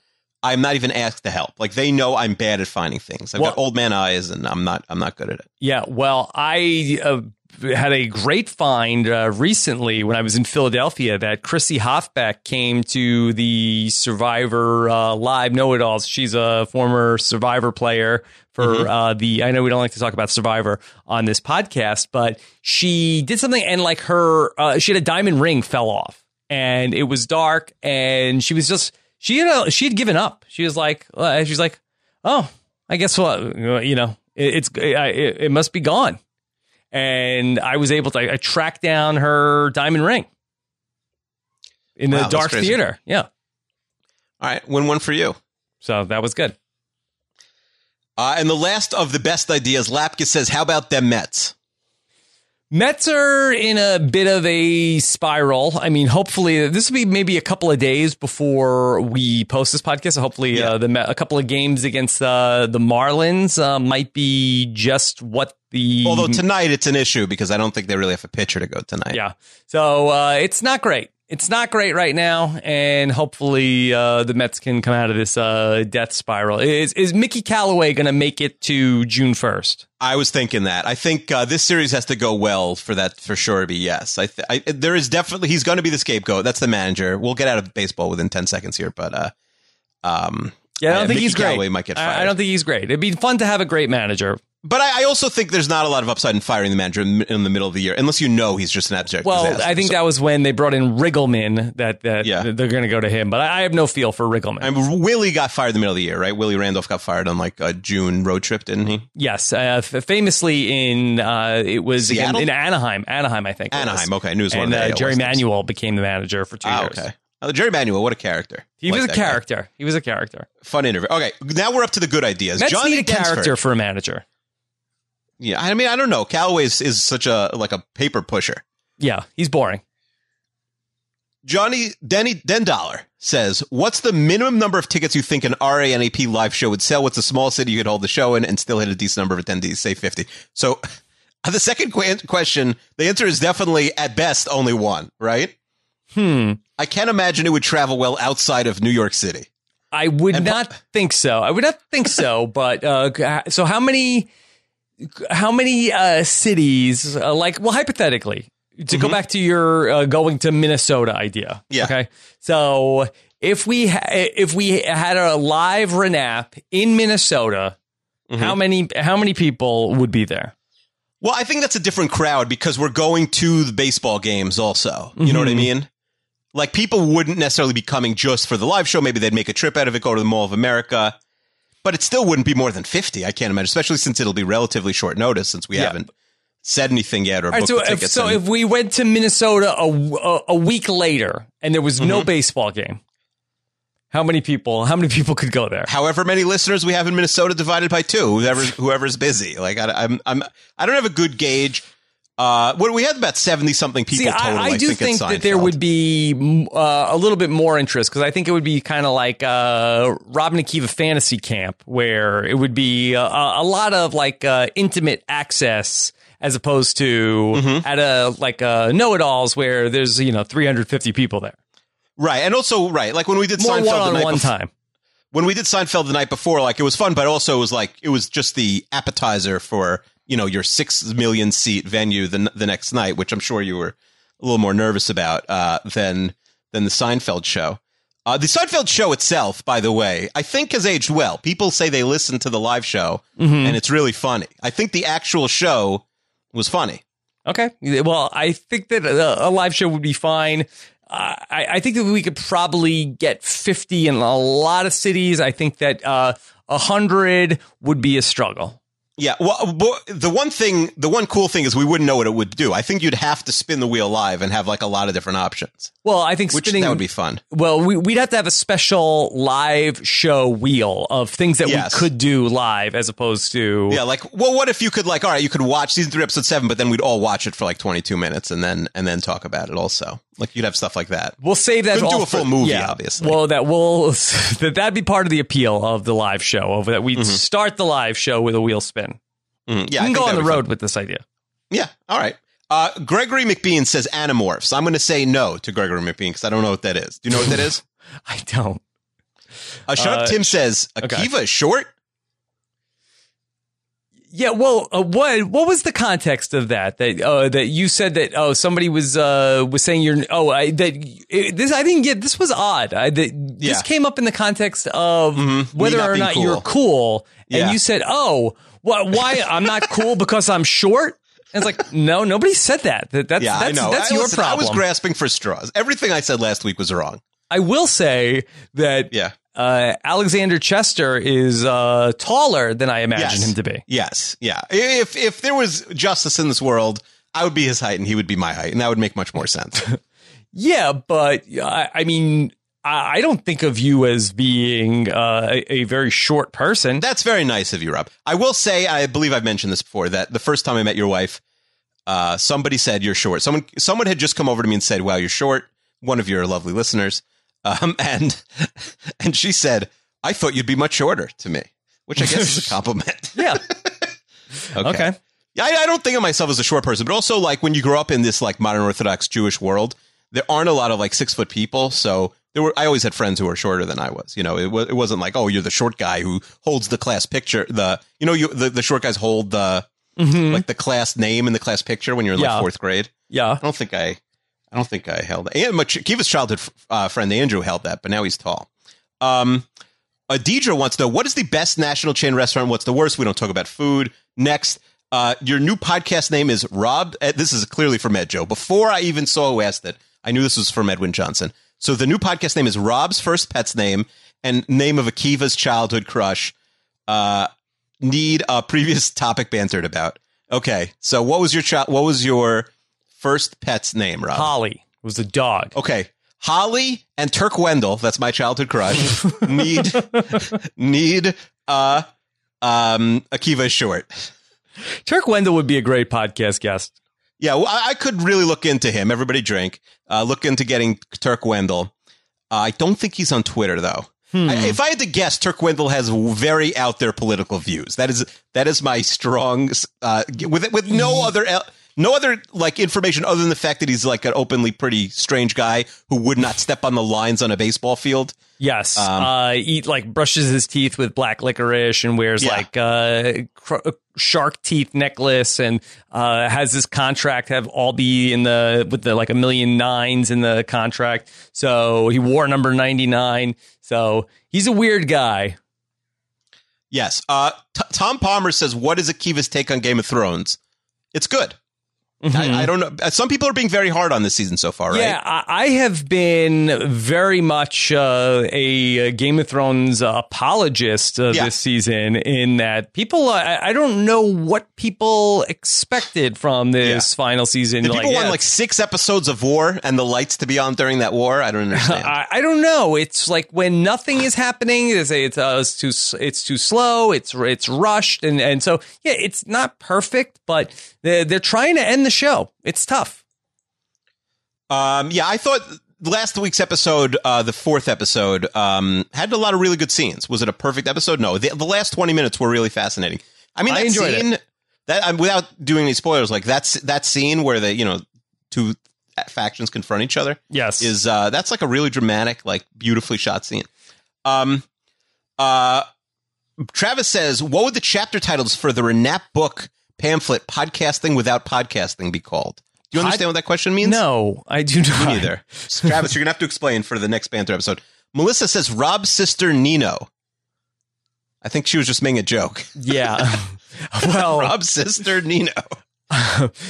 I'm not even asked to help. Like they know I'm bad at finding things. I've got old man eyes, and I'm not. I'm not good at it. Yeah, well, I uh, had a great find uh, recently when I was in Philadelphia that Chrissy Hofbeck came to the Survivor uh, Live Know It Alls. She's a former Survivor player for uh, the. I know we don't like to talk about Survivor on this podcast, but she did something and like her, uh, she had a diamond ring fell off, and it was dark, and she was just she had a, she had given up. She was like, uh, she's like, oh, I guess what you know, it, it's it, it must be gone. And I was able to I tracked down her diamond ring in the Wow, that's dark theater. Yeah, All right, win one for you. so that was good. Uh, and the last of the best ideas, Lapkus says, "How about them Mets?" Mets are in a bit of a spiral. I mean, hopefully this will be maybe a couple of days before we post this podcast. So hopefully, Yeah. uh, the Met- a couple of games against uh, the Marlins uh, might be just what the Although tonight it's an issue because I don't think they really have a pitcher to go tonight. Yeah. So uh, it's not great. It's not great right now, and hopefully uh, the Mets can come out of this uh, death spiral. Is is Mickey Callaway going to make it to June first? I was thinking that. I think uh, this series has to go well for that for sure to be yes. I, th- I there is definitely he's going to be the scapegoat. That's the manager. We'll get out of baseball within ten seconds here, but uh, um, Yeah, I don't Uh, think Mickey he's great. Callaway might get I- I don't think he's great. It'd be fun to have a great manager. but I, I also think there's not a lot of upside in firing the manager in, in the middle of the year, unless you know he's just an abject. Well, disaster. I think So- that was when they brought in Riggleman that that Yeah. they're going to go to him. But I, I have no feel for Riggleman. Mean, Willie got fired in the middle of the year, right? Willie Randolph got fired on like a June road trip, didn't he? yes, uh, famously in uh, it was in, in Anaheim. Anaheim, I think. Anaheim. Okay, I knew it was one And of the uh, Jerry. Manuel became the manager for two Ah, years. okay. Oh, Jerry Manuel, what a character! He Like was a that guy. character. He was a character. Fun interview. Okay, now we're up to the good ideas. Mets Johnny need a Densford. character for a manager. Yeah, I mean, I don't know. Callaway is, is such a like a paper pusher. Yeah, he's boring. Johnny Denny Den Dollar says, "What's the minimum number of tickets you think an RANAP live show would sell? What's a small city you could hold the show in and still hit a decent number of attendees? Say fifty. So, the second que- question, the answer is definitely at best only one. Right? Hmm. I can't imagine it would travel well outside of New York City. I would And- not think so. I would not think so. But uh, so how many? How many uh, cities? Uh, like, well, hypothetically, to go back to your uh, going to Minnesota idea. Yeah. Okay. So if we ha- if we had a live Renap in Minnesota, how many how many people would be there? Well, I think that's a different crowd because we're going to the baseball games also. You know what I mean? Like people wouldn't necessarily be coming just for the live show. Maybe they'd make a trip out of it, go to the Mall of America. But it still wouldn't be more than 50, I can't imagine, especially since it'll be relatively short notice since we Yeah. haven't said anything yet or right, booked so the if, tickets. so and- if we went to Minnesota a, a, a week later and there was Mm-hmm. no baseball game, how many people? How many people could go there? however many listeners we have in Minnesota divided by two, whoever's, whoever's busy. Like I, I'm, I'm, I don't have a good gauge. Uh, what we had about 70 something people See, total. I, I do think, think that there would be uh, a little bit more interest because I think it would be kind of like uh, Robin Akiva Fantasy Camp, where it would be uh, a, a lot of like uh, intimate access as opposed to Mm-hmm. at a like uh, know it alls where there's you know 350 people there, right. And also, right. Like when we did more Seinfeld the night one before- time. when we did Seinfeld the night before, like it was fun, but also it was like it was just the appetizer for you know your six million seat venue the the next night, which I'm sure you were a little more nervous about uh, than than the Seinfeld show. Uh, the Seinfeld show itself, by the way, I think has aged well. People say they listen to the live show and it's really funny. I think the actual show was funny. Okay. Well, I think that a, a live show would be fine. I, I think that we could probably get 50 in a lot of cities. I think that uh, 100 would be a struggle. Yeah, well, uh, but the one thing, the one cool thing is we wouldn't know what it would do. I think you'd have to spin the wheel live and have like a lot of different options, Well, I think which spinning that would be fun. Well, we, we'd have to have a special live show wheel of things that Yes. we could do live as opposed to. Yeah, like, well, what if you could like, all right, you could watch season three, episode seven, but then we'd all watch it for like twenty two minutes and then and then talk about it. Also, like you'd have stuff like that. We'll save that. Couldn't do a full for- movie, yeah. obviously. Well, that will that that'd be part of the appeal of the live show. Of that, we'd start the live show with a wheel spin. Mhm. Yeah, we can go on the be fun. road with this idea. Yeah, all right. Uh, Gregory McBean says Animorphs. I'm going to say no to Gregory McBean because I don't know what that is. Do you know what that is? I don't. Uh, Shut Uh, up, Tim says. Akiva is short. Yeah, well, uh, what what was the context of that? That uh, that you said that oh somebody was uh, was saying you're oh I, that it, this I didn't get this was odd. I, that, Yeah. This came up in the context of Mhm. Whether not or not cool. you're cool, and you said oh why, why I'm not cool because I'm short. And it's like no, nobody said that. That that's Yeah, that's, I know. that's I, your listen, problem. I was grasping for straws. Everything I said last week was wrong. I will say that Yeah. Uh, Alexander Chester is uh, taller than I imagine Yes. him to be. Yes. Yeah. If if there was justice in this world, I would be his height and he would be my height, and that would make much more sense. Yeah, but I, I mean, I, I don't think of you as being uh, a, a very short person. That's very nice of you, Rob. I will say, I believe I've mentioned this before, that the first time I met your wife, uh, somebody said you're short. Someone someone had just come over to me and said, "Wow, you're short." One of your lovely listeners, um, and and she said, "I thought you'd be much shorter." To me, which I guess is a compliment. yeah. Okay. Okay. Yeah, I, I don't think of myself as a short person, but also like when you grow up in this like modern Orthodox Jewish world, there aren't a lot of like six foot people. So there were, I always had friends who were shorter than I was. You know, it, wa- it wasn't like, oh, you're the short guy who holds the class picture. The, you know, you, the, the short guys hold the, like the class name in the class picture when you're in like fourth grade. Yeah. I don't think I, I don't think I held that. And my Kiva's childhood uh, friend Andrew held that, but now he's tall. Um, Deidre wants to know what is the best national chain restaurant? What's the worst? We don't talk about food. Next, uh, your new podcast name is Rob. Uh, this is clearly from Ed Joe. Before I even saw who asked it, I knew this was from Edwin Johnson. So the new podcast name is Rob's first pet's name and name of Akiva's childhood crush. Uh, need a previous topic bantered about. Okay, so what was your child? What was your first pet's name, Rob? Holly was a dog. Okay. Holly and Turk Wendell, that's my childhood crush, need need uh um Akiva short. Turk Wendell would be a great podcast guest. Yeah, well, I, I could really look into him. Everybody drink. Uh, look into getting Turk Wendell. Uh, I don't think he's on Twitter though. I, if I had to guess, Turk Wendell has very out there political views. That is that is my strong uh, with with no other el- no other like information other than the fact that he's like an openly pretty strange guy who would not step on the lines on a baseball field. Yes. Um, uh, eat like brushes his teeth with black licorice and wears Yeah. like uh, cr- shark teeth necklace and uh, has this contract have all be in the with the like a million nines in the contract. So he wore number ninety nine. So he's a weird guy. Yes. Uh, T- Tom Palmer says, "What is Akiva's take on Game of Thrones?" It's good. I, I don't know. Some people are being very hard on this season so far, right? Yeah, I, I have been very much uh, a, Game of Thrones uh, apologist uh, Yeah. this season. In that people, uh, I, I don't know what people expected from this final season. Did people yeah, want like six episodes of war and the lights to be on during that war? I don't understand. I, I don't know. It's like when nothing is happening. They say it's, uh, it's too it's too slow. It's it's rushed, and and so yeah, it's not perfect, but they're they're trying to end the show. It's tough. um, yeah, I thought last week's episode, uh, the fourth episode, um, had a lot of really good scenes. Was it a perfect episode? No. The, the last twenty minutes were really fascinating. I mean, I enjoyed scene that um, without doing any spoilers, like that's that scene where the you know two factions confront each other. Yes, is uh that's like a really dramatic, like beautifully shot scene. Um uh Travis says, what would the chapter titles for the Renap book pamphlet podcasting without podcasting be called? Do you understand what that question means? no, I do not. Me neither. Travis, you're gonna have to explain for the next Panther episode. Melissa says Rob's sister Nino. I think she was just making a joke. Yeah. well, Rob's sister Nino.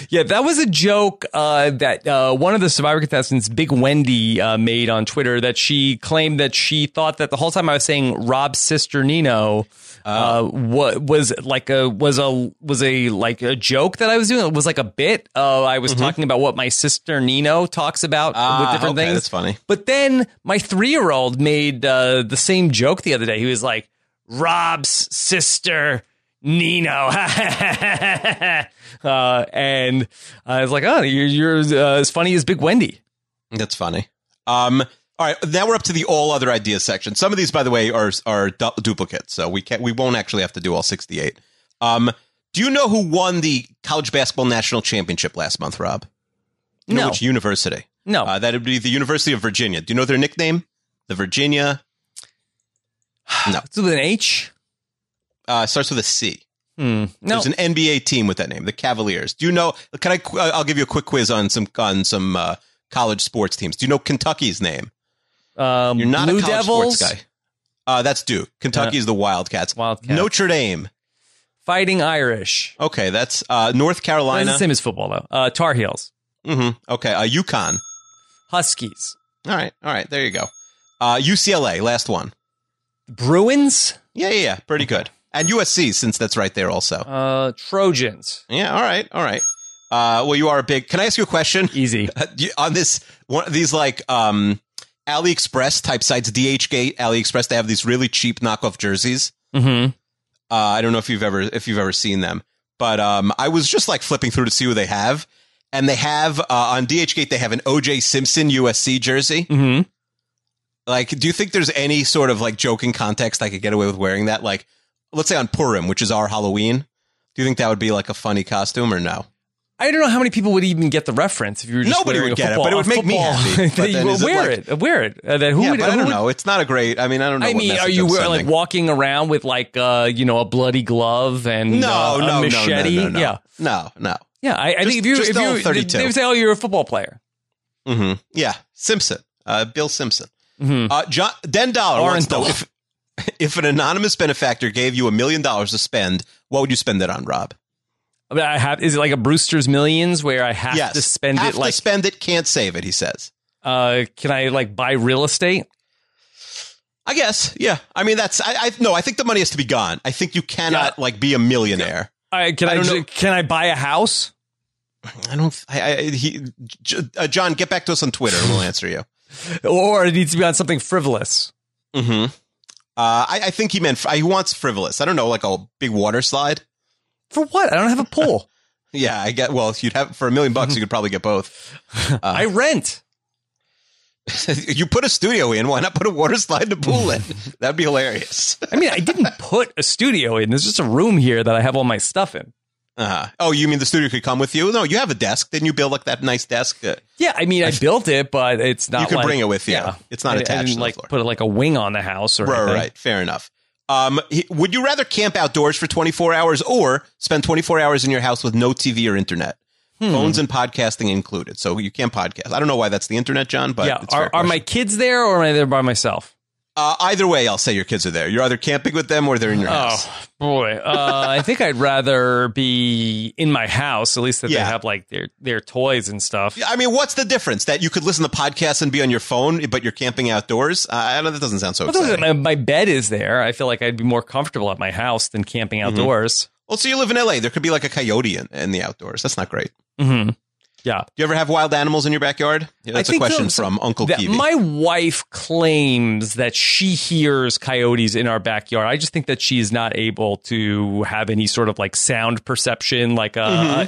Yeah, that was a joke uh, that uh, one of the Survivor contestants, Big Wendy, uh, made on Twitter. That she claimed that she thought that the whole time I was saying Rob's sister Nino uh, wa- was like a was a was a like a joke that I was doing. It was like a bit. Uh, I was talking about what my sister Nino talks about Ah, with different okay, things. that's funny. But then my three year old made uh, the same joke the other day. He was like, Rob's sister, Nino. uh, and I was like, oh, you're, you're uh, as funny as Big Wendy. That's funny. Um, all right, now we're up to the all other ideas section. Some of these, by the way, are are du- duplicates, so we can't we won't actually have to do all sixty eight. Um, do you know who won the college basketball national championship last month, Rob? You know No. which university? No. Uh, that would be the University of Virginia. Do you know their nickname? The Virginia no It's with an H? uh, starts with a C. Hmm. No. There's an NBA team with that name, the Cavaliers. Do you know? Can I? uh, I'll give you a quick quiz on some on some uh, college sports teams. Do you know Kentucky's name? Um, You're not Blue a college Devils, sports guy. Uh, that's Duke. Kentucky is the Wildcats. Wildcats. Notre Dame. Fighting Irish. Okay, that's uh, North That's Carolina. the same as football, though. Uh, Tar Heels. hmm Okay, uh, UConn. Huskies. All right, all right. There you go. Uh, UCLA. Last one. Bruins. Yeah, yeah, yeah. Pretty good. And USC, since that's right there also. Uh, Trojans. Yeah. All right. All right. Uh, well, you are a big. Can I ask you a question? Easy. Uh, you- on this one of these like um AliExpress type sites, DHgate, AliExpress, they have these really cheap knockoff jerseys. Mm-hmm. Uh, I don't know if you've ever if you've ever seen them, but um, I was just like flipping through to see who they have, and they have uh, on DHgate they have an OJ Simpson USC jersey. Mm-hmm. Like, do you think there's any sort of like joking context I could get away with wearing that? Like, let's say on Purim, which is our Halloween. Do you think that would be like a funny costume or no? I don't know how many people would even get the reference if you were just Nobody would get it, but it would make me happy. But that you would it wear like- it. Wear it. Uh, then who yeah, would? but I don't would- know. It's not a great. I mean, I don't know. I mean, are you wearing, like walking around with like uh, you know a bloody glove and No, uh, no, a no, no, machete? no, no, Yeah, no, no. yeah. I, I Just- think if you if you 32. they would say, oh, you're a football player. Mm-hmm. Yeah, Simpson, uh, Bill Simpson. Mhm. Uh, John Den Dollar wants to if if an anonymous benefactor gave you a million dollars to spend, what would you spend it on, Rob? I, mean, I have. Is it like a Brewster's Millions where I have yes, to spend have it? Like, to spend it, can't save it. He says. uh, can I like buy real estate? I guess, yeah. I mean, that's I, I no. I think the money has to be gone. I think you cannot like be a millionaire. I, can I I, ju- can I buy a house? I don't. I, I he, J- uh, John, get back to us on Twitter, and we'll answer you. Or it needs to be on something frivolous. hmm Uh, I, I think he meant he wants frivolous. I don't know, like a big water slide. For what? I don't have a pool. Yeah, I get. Well, if you'd have for a million bucks, you could probably get both. I rent. you put a studio in. Why not put a water slide and a pool in? That'd be hilarious. I mean, I didn't put a studio in. There's just a room here that I have all my stuff in. Uh, oh, you mean the studio could come with you? No, you have a desk. Didn't you build like that nice desk? Uh, Yeah, I mean, I built it, but it's not. You can like- bring it with you. It's not I- I attached didn't, to the like put like a wing on the house or right, anything. right. Fair enough. Um, would you rather camp outdoors for 24 hours or spend 24 hours in your house with no TV or internet? Hmm. Phones and podcasting included. So you can't podcast. I don't know why that's the internet, John, but yeah, it's are, are my kids there or am I there by myself? Uh, either way, I'll say your kids are there. You're either camping with them or they're in your house. Oh boy, uh, I think I'd rather be in my house. At least that Yeah. they have like their their toys and stuff. I mean, what's the difference? That you could listen to podcasts and be on your phone, but you're camping outdoors? Uh, I don't. That doesn't sound so than exciting. my, my bed is there. I feel like I'd be more comfortable at my house than camping Mm-hmm. outdoors. Well, so you live in LA. There could be like a coyote in, in the outdoors. That's not great. hmm Yeah, Do you ever have wild animals in your backyard? Yeah, that's a question so- from Uncle that Kiwi. my wife claims that she hears coyotes in our backyard. I just think that she is not able to have any sort of like sound perception, like a,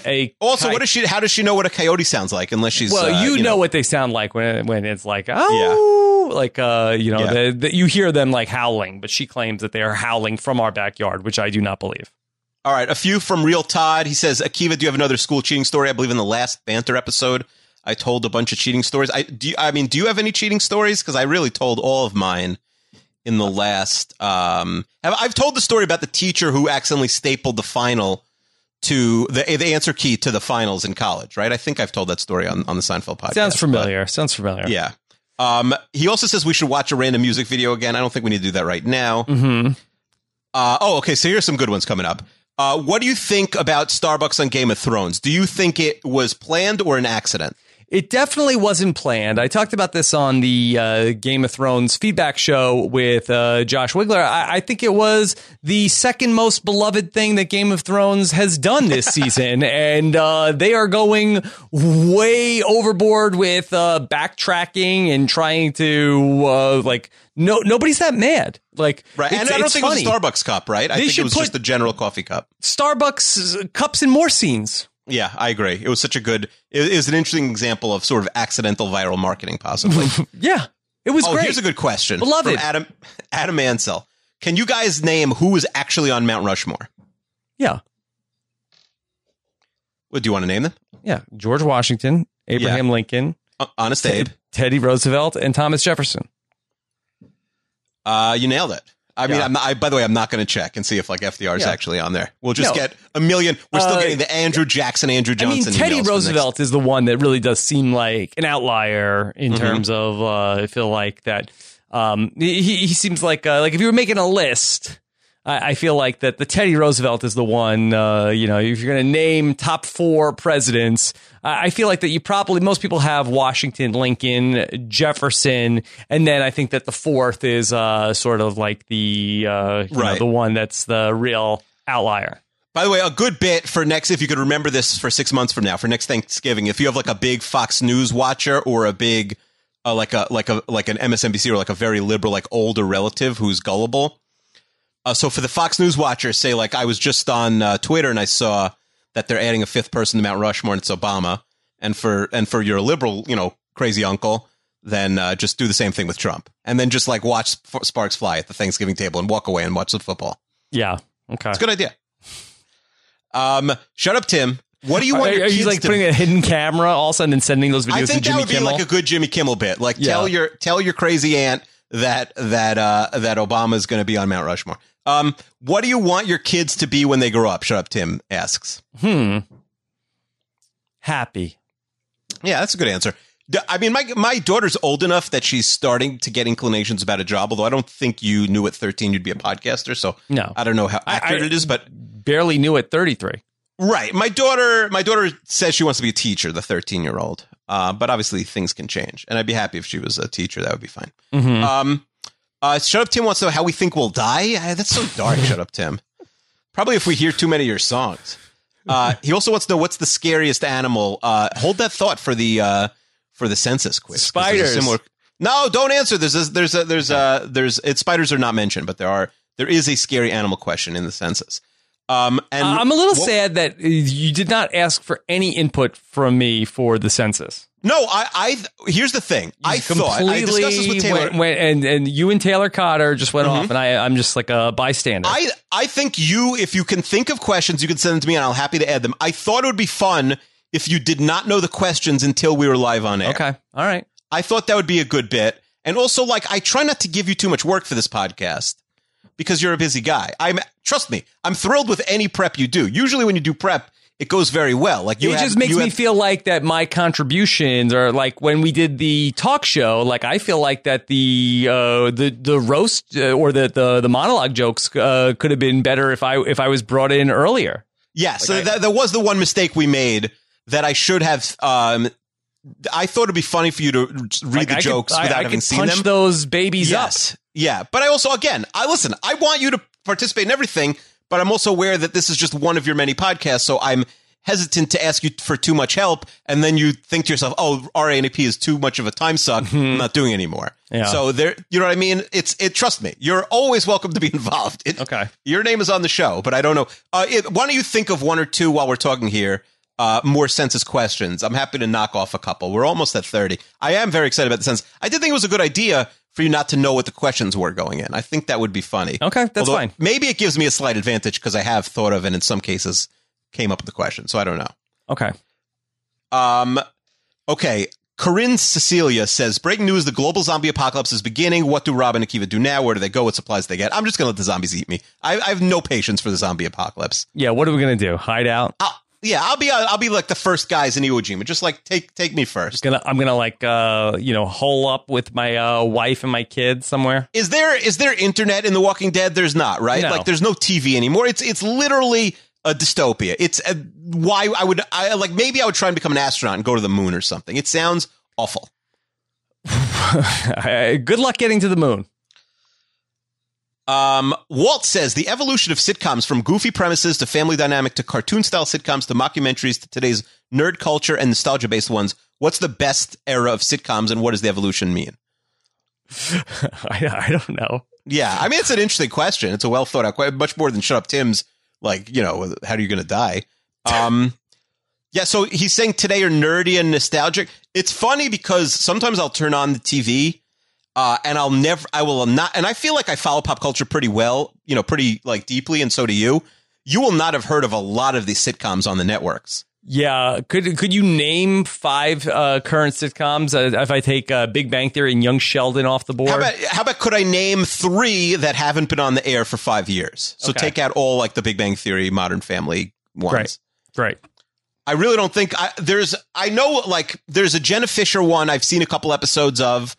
a Mm-hmm. also, coy- what does she? How does she know what a coyote sounds like? Unless she's Well, uh, you, know, what they sound like when when it's like oh, like uh, you know, Yeah. the, the, you hear them like howling, but she claims that they are howling from our backyard, which I do not believe. All right, a few from Real Todd. He says, Akiva, do you have another school cheating story? I believe in the last banter episode, I told a bunch of cheating stories. I do. You, I mean, do you have any cheating stories? Because I really told all of mine in the last. Um, have, I've told the story about the teacher who accidentally stapled the final to the the answer key to the finals in college. Right? I think I've told that story on on the Seinfeld podcast. Sounds familiar. Sounds familiar. yeah. Um, he also says we should watch a random music video again. I don't think we need to do that right now. Mm-hmm. Uh, oh, okay. So here's some good ones coming up. Uh, what do you think about Starbucks on Game of Thrones? Do you think it was planned or an accident? It definitely wasn't planned. I talked about this on the uh, Game of Thrones feedback show with uh, Josh Wigler. I-, I think it was the second most beloved thing that Game of Thrones has done this season, and uh, they are going way overboard with uh, backtracking and trying to uh, like. No, nobody's that mad. Like, Right. and I don't think funny. it was a Starbucks cup, right? I They think it was put- just the general coffee cup. Starbucks cups in more scenes. Yeah, I agree. It was such a good, it is an interesting example of sort of accidental viral marketing, possibly. Yeah, it was oh, great. here's a good question. Beloved. From Adam, Adam Ansel. Can you guys name who is actually on Mount Rushmore? yeah, What, do you want to name them? yeah. George Washington, Abraham Lincoln, Uh, Honest Abe. Teddy Roosevelt, and Thomas Jefferson. Uh, you nailed it. I mean, Yeah. I'm not, I, by the way, I'm not going to check and see if like FDR is Yeah. actually on there. We'll just No. get a million. We're still Uh, getting the Andrew Jackson, Andrew I mean, Johnson. Teddy emails the next- Roosevelt is the one that really does seem like an outlier in Mhm. terms of. Uh, I feel like that. Um, he he seems like uh, like if you were making a list, I, I feel like that the Teddy Roosevelt is the one. Uh, you know, if you're going to name top four presidents, I I feel like that you probably most people have Washington, Lincoln, Jefferson, and then I think that the fourth is uh, sort of like the uh, you know, the one that's the real outlier. By the way, a good bit for next, if you could remember this for six months from now, for next Thanksgiving, if you have like a big Fox News watcher or a big, uh, like a like a like an MSNBC or like a very liberal, like older relative who's gullible. Uh, so for the Fox News watchers, say like I was just on uh, Twitter and I saw that they're adding a fifth person to Mount Rushmore and it's Obama. And for and for your liberal, you know, crazy uncle, then uh, just do the same thing with Trump, and then just like watch Sp- sparks fly at the Thanksgiving table and walk away and watch the football. Yeah. Okay. It's a good idea. Um, shut up, Tim. What do you Are, want your are you like to? putting a hidden camera all of a sudden and sending those videos I to think that Jimmy would be Kimmel? like a good Jimmy Kimmel bit. Like Yeah. tell your tell your crazy aunt that that uh that Obama's going to be on Mount Rushmore. Um, what do you want your kids to be when they grow up? Shut up, Tim asks. hmm. Happy. Yeah, that's a good answer. I mean, my my daughter's old enough that she's starting to get inclinations about a job. Although I don't think you knew at thirteen you'd be a podcaster, so No. I don't know how I- accurate I- it is. But Barely knew at 33. Right. My daughter, my daughter says she wants to be a teacher, the 13 year old. Uh, but obviously things can change. And I'd be happy if she was a teacher. That would be fine. Mhm. Um, uh, Shut Up Tim wants to know how we think we'll die. Uh, that's so dark, Shut Up Tim. Probably if we hear too many of your songs. Uh, he also wants to know what's the scariest animal. Uh, hold that thought for the, uh, for the census quiz. Spiders. Similar. No, don't answer. There's a, there's a, there's a, there's, it, spiders are not mentioned, but there are, there is a scary animal question in the census. Um, and I'm a little what- sad that you did not ask for any input from me for the census. No, I, I. Here's the thing. I thought I discussed this with Taylor. went, went- and and you and Taylor Cotter just went off, and I I'm just like a bystander. I, I think you, if you can think of questions, you can send them to me, and I'll happy to add them. I thought it would be fun if you did not know the questions until we were live on air. okay, all right. I thought that would be a good bit, and also like I try not to give you too much work for this podcast because you're a busy guy. I'm trust me. I'm thrilled with any prep you do. Usually, when you do prep, it goes very well. Like you it have- just makes me have- feel like that my contributions are like when we did the talk show. Like I feel like that the uh, the the roast uh, or the the the monologue jokes uh, could have been better if I if I was brought in earlier. Yeah, so I- that, that was the one mistake we made that I should have. Um, I thought it'd be funny for you to read Like, the I jokes I, without I having could seen punch them. those babies up. yeah, but I also, again, I listen. I want you to participate in everything, but I'm also aware that this is just one of your many podcasts, so I'm hesitant to ask you for too much help, and then you think to yourself, "Oh, RANP is too much of a time suck. I'm not doing it anymore." Mm-hmm. Yeah. So there, you know what I mean? It's it. Trust me, you're always welcome to be involved. It, Okay. your name is on the show, but I don't know. Uh, it, why don't you think of one or two while we're talking here? Uh, more census questions. I'm happy to knock off a couple. We're almost at 30. I am very excited about the census. I did think it was a good idea for you not to know what the questions were going in. I think that would be funny. Okay, that's Although fine. Maybe it gives me a slight advantage because I have thought of and in some cases came up with the question. So I don't know. Okay. Um, okay. Corinne Cecilia says, breaking news, the global zombie apocalypse is beginning. What do Rob and Akiva do now? Where do they go? What supplies do they get? I'm just going to let the zombies eat me. I, I have no patience for the zombie apocalypse. Yeah. What are we gonna do? Hide out? I'll, yeah, I'll be I'll be like the first guys in Iwo Jima. Just like take take me first. Gonna I'm gonna like uh you know hole up with my uh wife and my kids somewhere. Is there is there internet in The Walking Dead? There's not, right? No. Like there's no TV anymore. It's it's literally a dystopia. It's a, why I would I like maybe I would try and become an astronaut and go to the moon or something. It sounds awful. Good luck getting to the moon. Um, Walt says the evolution of sitcoms from goofy premises to family dynamic to cartoon style sitcoms to mockumentaries to today's nerd culture and nostalgia based ones. What's the best era of sitcoms and what does the evolution mean? I, I don't know. Yeah, I mean it's an interesting question. It's a well thought out question, much more than shut up Tim's. Like you know, how are you going to die? Um, yeah. So he's saying today are nerdy and nostalgic. It's funny because sometimes I'll turn on the TV, uh, and I'll never, I will not, and I feel like I follow pop culture pretty well, you know, pretty like deeply, and so do you. You will not have heard of a lot of these sitcoms on the networks. Yeah, could could you name five uh, current sitcoms? Uh, if I take uh, Big Bang Theory and Young Sheldon off the board, How about how about could I name three that haven't been on the air for five years? So Okay. take out all like the Big Bang Theory, Modern Family ones. Right, great. I really don't think I, there's. I know like there's a Jenna Fischer one. I've seen a couple episodes of.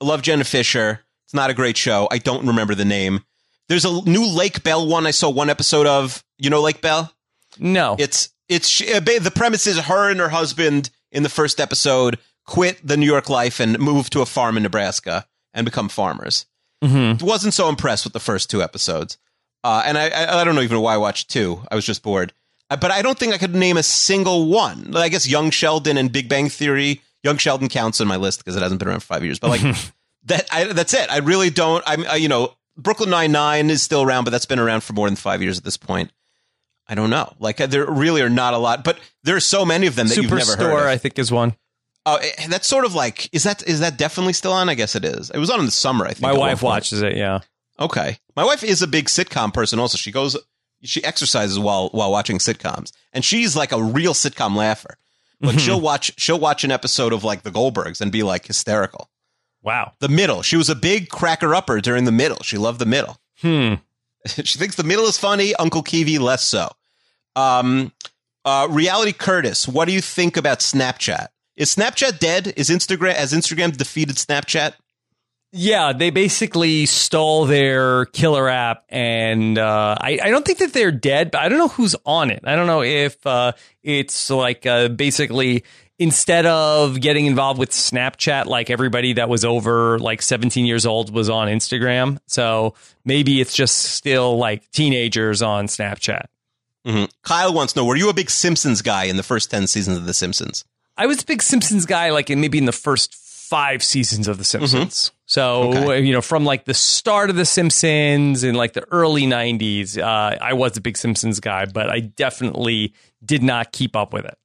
I love Jenna Fischer. It's not a great show. I don't remember the name. There's a new Lake Bell one. I saw one episode of. You know Lake Bell? No, It's it's uh, the premise is her and her husband in the first episode quit the New York life and move to a farm in Nebraska and become farmers. Mhm. Wasn't so impressed with the first two episodes, uh, and I, I I don't know even why I watched two. I was just bored. Uh, But I don't think I could name a single one. I guess Young Sheldon and Big Bang Theory. Young Sheldon counts in my list because it hasn't been around for five years. But like that, I, that's it. I really don't. I'm, uh, you know, Brooklyn Nine Nine is still around, but that's been around for more than five years at this point. I don't know. Like uh, there really are not a lot, but there are so many of them that you've never heard. Of. I think, is one. Oh, eh, that's sort of like is that is that definitely still on? I guess it is. It was on in the summer. I think My wife watches it. Yeah. Okay, my wife is a big sitcom person. Also, she goes, she exercises while while watching sitcoms, and she's like a real sitcom laugher. Like she'll watch she'll watch an episode of like The Goldbergs and be like hysterical. Wow. The middle, she was a big cracker upper during the middle. She loved the middle. Hmm. she thinks the middle is funny. Uncle Kiwi less so. Um, uh, Reality Curtis, what do you think about Snapchat? Is Snapchat dead? Is Instagram has Instagram defeated Snapchat? Yeah, they basically stole their killer app, and uh, I, I don't think that they're dead, but I don't know who's on it. I don't know if uh, it's like uh, basically instead of getting involved with Snapchat, like everybody that was over like 17 years old was on Instagram. So maybe it's just still like teenagers on Snapchat. Mhm. Kyle wants to know: Were you a big Simpsons guy in the first ten seasons of The Simpsons? I was a big Simpsons guy, like in maybe in the first five seasons of The Simpsons. So Okay. you know, from like the start of The Simpsons in like the early '90s, uh, I was a big Simpsons guy, but I definitely did not keep up with it.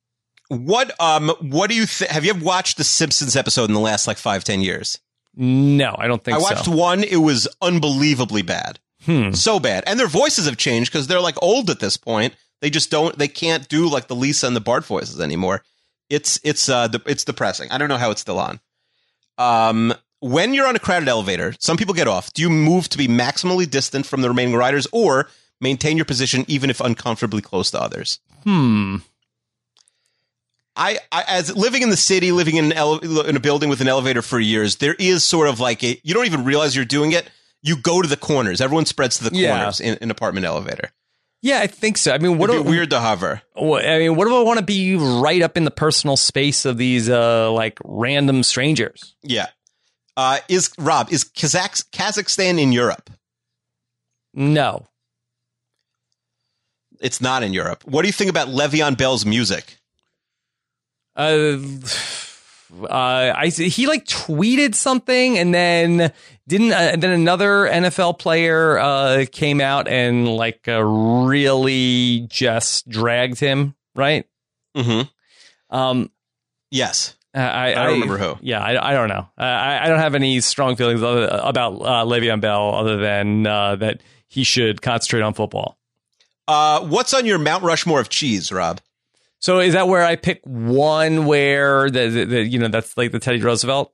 What um what do you th- have you ever watched the Simpsons episode in the last like five ten years? No, I don't think I watched so. one; it was unbelievably bad, Hmm. so bad, and their voices have changed because they're like old at this point. They just don't they can't do like the Lisa and the Bart voices anymore. It's it's uh it's depressing. I don't know how it's still on. Um, when you're on a crowded elevator, some people get off. Do you move to be maximally distant from the remaining riders, or maintain your position even if uncomfortably close to others? Hmm. I, I as living in the city, living in an ele- in a building with an elevator for years, there is sort of like a you don't even realize you're doing it. You go to the corners. Everyone spreads to the Yeah. corners in an apartment elevator. Yeah, I think so. I mean, what It'd do weird to hover. what- I mean, what do I want to be right up in the personal space of these uh like random strangers? Yeah. Uh, is Rob is Kazakh, Kazakhstan in Europe? No. It's not in Europe. What do you think about Le'Veon Bell's music? uh, uh, I he like tweeted something and then didn't uh, and then another NFL player uh, came out and like uh, really just dragged him right. Mm-hmm. Um, Yes. I, I, don't remember who. Yeah, I, I don't know. Uh, I, I don't have any strong feelings other, about uh, Le'Veon Bell other than uh, that he should concentrate on football. Uh, what's on your Mount Rushmore of cheese, Rob? So is that where I pick one where the, the, the you know that's like the Teddy Roosevelt?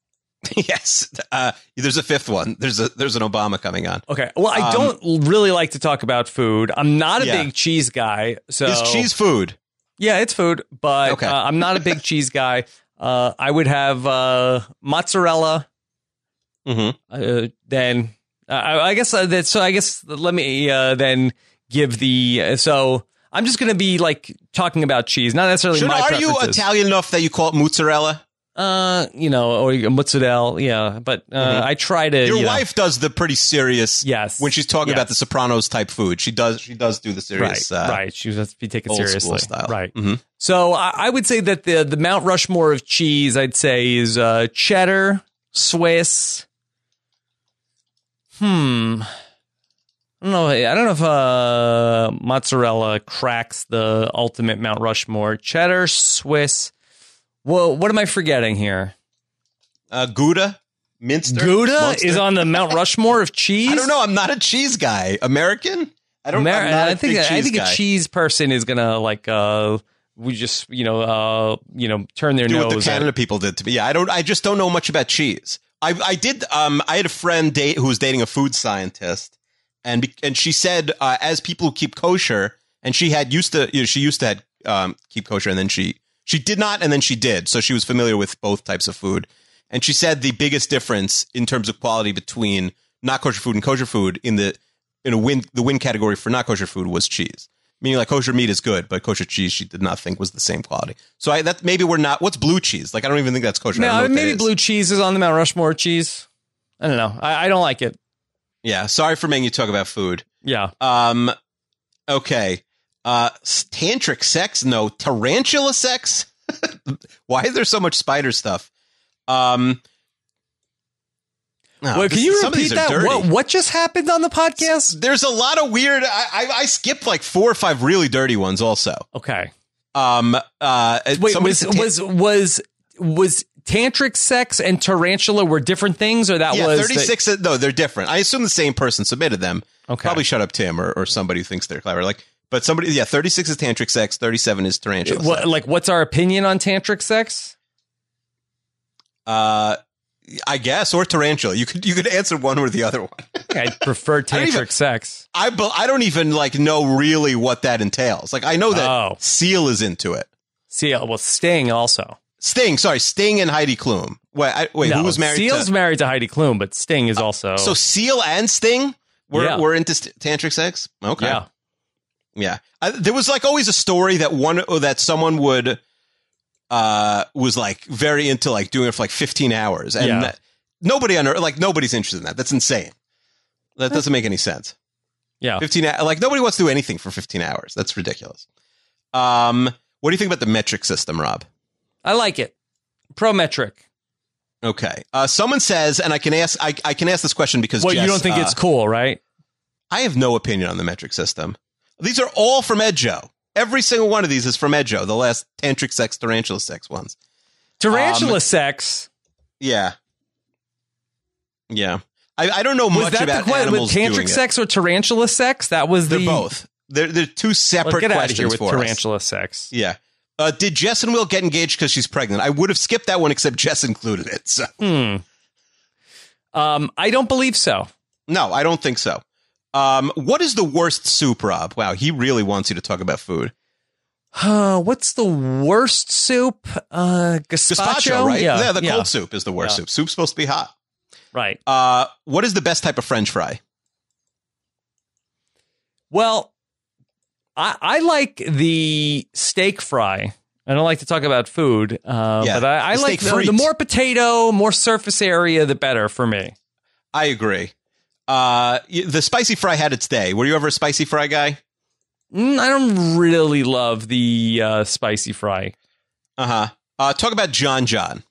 yes. Uh, there's a fifth one. There's a there's an Obama coming on. Okay. Well, I Um, don't really like to talk about food. I'm not a Yeah. big cheese guy. So Is cheese food? Yeah, it's food, but Okay. uh, I'm not a big cheese guy. Uh, I would have uh, mozzarella. Mm-hmm. Uh, then I, I guess uh, that. So I guess let me uh, then give the uh, so I'm just going to be like talking about cheese, not necessarily Should, my are you. Italian enough that you call it mozzarella? Uh, you know, or mozzarella, yeah. But uh, I try to. Mm-hmm. Your you know- wife does the pretty serious. Yes. When she's talking Yes. about the Sopranos type food, she does. She does do the right? serious. Uh, right. She has to be taken seriously, style. right? Mhm. So I, I would say that the the Mount Rushmore of cheese, I'd say, is uh, cheddar, Swiss. Hmm. I don't know. I don't know if uh, mozzarella cracks the ultimate Mount Rushmore. Cheddar, Swiss. Well, what am I forgetting here? Uh, Gouda, Munster, Gouda Munster? is on the Mount Rushmore of cheese. I don't know. I'm not a cheese guy. American. I don't. Amer- I'm not a I think I think guy. a cheese person is gonna like uh we just you know uh you know turn their do what the nose at Canada people did to me. Yeah, I don't. I just don't know much about cheese. I I did. Um, I had a friend date who was dating a food scientist, and and she said uh, as people who keep kosher, and she had used to. You know, she used to had, um, keep kosher, and then she she did not, and then she did. So she was familiar with both types of food, and she said the biggest difference in terms of quality between not kosher food and kosher food in the in a win the win category for not kosher food was cheese. Meaning like kosher meat is good, but kosher cheese she did not think was the same quality. So I that maybe we're not. What's blue cheese? Like I don't even think that's kosher. I don't know No, maybe blue cheese is on the Mount Rushmore cheese. I don't know. I, I don't like it. Yeah, sorry for making you talk about food. Yeah. Um, okay. Uh, tantric sex? No, tarantula sex. Why is there so much spider stuff? Um, no, Wait, can you repeat that? What what just happened on the podcast? There's a lot of weird. I, I I skipped like four or five really dirty ones. Also, Okay. um, uh, Wait, was was was was tantric sex and tarantula were different things, or that yeah, was the- 36. no, they're different. I assume the same person submitted them. okay. Probably shut up, Tim, or, or somebody who thinks they're clever. Like, but somebody, yeah, 36 is tantric sex, 37 is tarantula. What, sex. like, what's our opinion on tantric sex? Uh, I guess, or tarantula. You could you could answer one or the other one. I prefer tantric even- sex. I I don't even like know really what that entails. Like, I know that Oh. Seal is into it. Seal, uh, well, Sting also. Sting, sorry, Sting and Heidi Klum. Wait, I, wait, no, who was married Seal's to? married to Heidi Klum, but Sting is also. so Seal and Sting were Yeah. were into st- tantric sex. Okay, yeah. Yeah, I, there was like always a story that one or that someone would uh was like very into like doing it for like 15 hours and Yeah. that- nobody on earth like nobody's interested in that. That's insane. That doesn't make any sense. Yeah. 15 like nobody wants to do anything for 15 hours. That's ridiculous. Um what do you think about the metric system, Rob? I like it. pro metric Okay. Uh someone says and I can ask I, I can ask this question because Well, you don't think uh, it's cool, right? I have no opinion on the metric system. These are all from Edjo. Every single one of these is from Edjo, the last tantric sex, tarantula sex ones. Tarantula um, sex. Yeah. Yeah. I, I don't know Was much that the about question? animals With tantric sex or tarantula sex? That was They're the. both. They're, they're two separate get out of questions here with for us. tarantula sex. Yeah. Uh, did Jess and Will get engaged because she's pregnant? I would have skipped that one except Jess included it. So Hmm. Um, I don't believe so. no, I don't think so. Um, what is the worst soup, Rob? Wow, he really wants you to talk about food. Uh, what's the worst soup? Uh, gazpacho, Gazpacho, right? Yeah, Yeah, the yeah. cold soup is the worst Yeah. soup. Soup's supposed to be hot. Right. Uh, what is the best type of French fry? Well, I, I like the steak fry. I don't like to talk about food, uh, Yeah, but I, I like the, the more potato, more surface area, the better for me. I agree. Uh, the spicy fry had its day. Were you ever a spicy fry guy? Mm, I don't really love the uh, spicy fry. Uh-huh. Uh Talk about John John.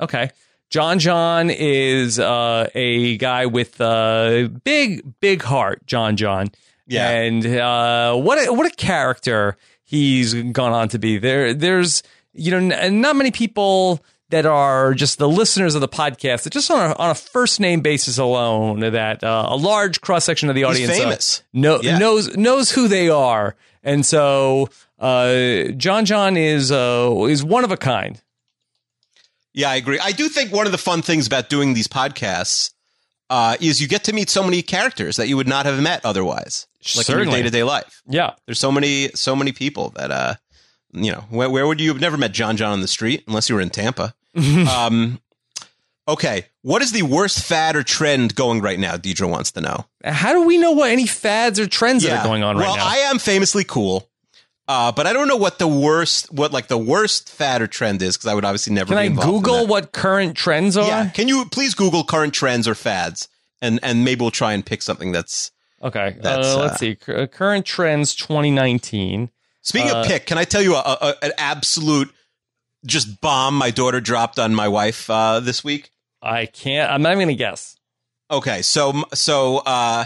Okay. John John is uh, a guy with a big, big heart, John John. Yeah. And uh, what a, what a character he's gone on to be. There, there's you know n- not many people that are just the listeners of the podcast that just on a, on a first name basis alone that uh, a large cross section of the audience uh, know, Yeah. knows knows who they are, and so uh, John John is uh, is one of a kind. Yeah, I agree. I do think one of the fun things about doing these podcasts uh, is you get to meet so many characters that you would not have met otherwise, like in your day to day life. Yeah. There's so many, so many people that, uh, you know, where, where would you have never met John John on the street unless you were in Tampa? um, Okay, what is the worst fad or trend going right now? Deidre wants to know. How do we know what any fads or trends that are going on right now? well. I am famously cool, uh, but I don't know what the worst, what like the worst fad or trend is because I would obviously never. Can be I Google what current trends are? Yeah, can you please Google current trends or fads, and and maybe we'll try and pick something that's. Okay, That's, uh, uh, let's see. Cur- current trends 2019. Speaking Uh, of pick, can I tell you a, a, an absolute just bomb my daughter dropped on my wife uh, this week? I can't. I'm not even gonna guess. Okay, so so uh,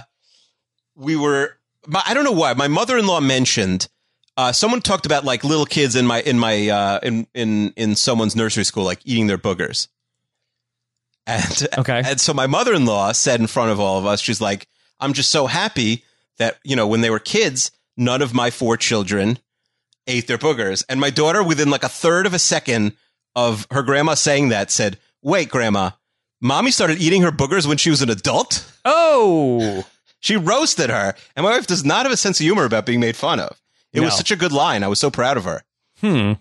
we were. My, I don't know why. My mother in law mentioned uh, someone talked about like little kids in my in my uh, in in in someone's nursery school like eating their boogers. And Okay. and so my mother in law said in front of all of us, she's like, "I'm just so happy that you know when they were kids, none of my four children ate their boogers." And my daughter, within like a third of a second of her grandma saying that, said, "Wait, grandma." Mommy started eating her boogers when she was an adult. Oh, She roasted her, and my wife does not have a sense of humor about being made fun of. It was such a good line. I was so proud of her. hmm.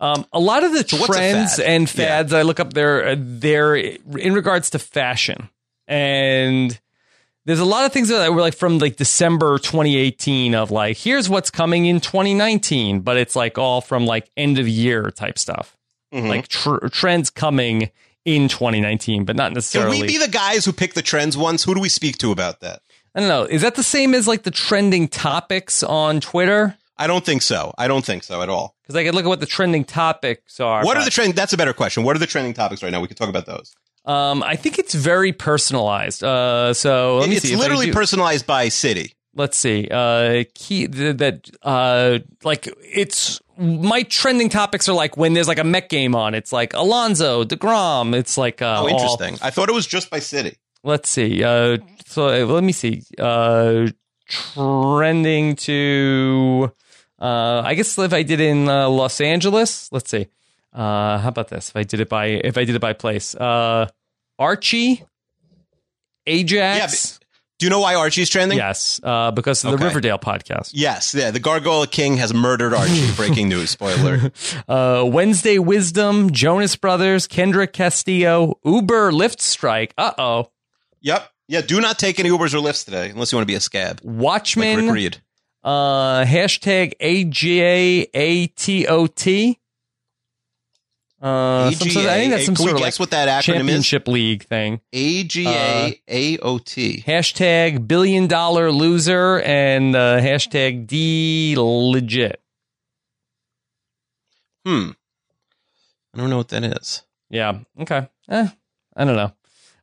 Um, a lot of the So trends fad? and Yeah. fads I look up there, uh, they're in regards to fashion, and there's a lot of things that were like from like December 2018 of like here's what's coming in 2019, but it's like all from like end of year type stuff, Mhm. like tr- trends coming in 2019, but not necessarily. Can necessarily. we be the guys who pick the trends once? Who do we speak to about that? I don't know. Is that the same as like the trending topics on Twitter? I don't think so. I don't think so at all. Because I could look at what the trending topics are. What are the trend? That's a better question. What are the trending topics right now? We could talk about those. Um, I think it's very personalized. Uh, so let me it's see. if I literally personalized by city. let's see. Uh, key th- that uh, like it's my trending topics are like when there's like a Met game on. It's like Alonso deGrom. It's like uh, Oh, all- interesting. I thought it was just by city. let's see. Uh, so uh, let me see. Uh, trending to. Uh, I guess if I did in uh, Los Angeles, let's see. Uh, how about this? If I did it by if I did it by place, uh, Archie, Ajax, Do you know why Archie's trending? yes, uh, because of the Okay. Riverdale podcast. Yes. Yeah. The Gargoyle King has murdered Archie. Breaking news. Spoiler. Uh, Wednesday Wisdom, Jonas Brothers, Kendrick Castillo, Uber Lyft strike. Uh oh, yep. Yeah. Do not take any Ubers or Lyfts today unless you want to be a scab. Like Watchmen. Rick Reed. Uh, hashtag AJATOT. Uh, some sort of- I think that's some Can sort of like what that acronym is? league thing. A G A A O T. Hashtag billion dollar loser and uh, hashtag D legit. Hmm. I don't know what that is. Yeah. Okay. Eh, I don't know.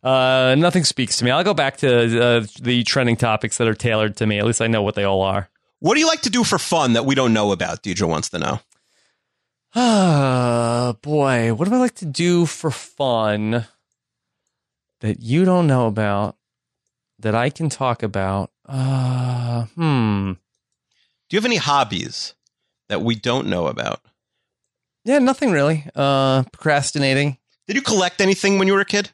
Uh, nothing speaks to me. I'll go back to uh, the trending topics that are tailored to me. At least I know what they all are. What do you like to do for fun that we don't know about? Deidre wants to know. Ah, boy, what do I like to do for fun that you don't know about that I can talk about? Uh, hmm. Do you have any hobbies that we don't know about? Yeah, nothing really. Uh, procrastinating. Did you collect anything when you were a kid?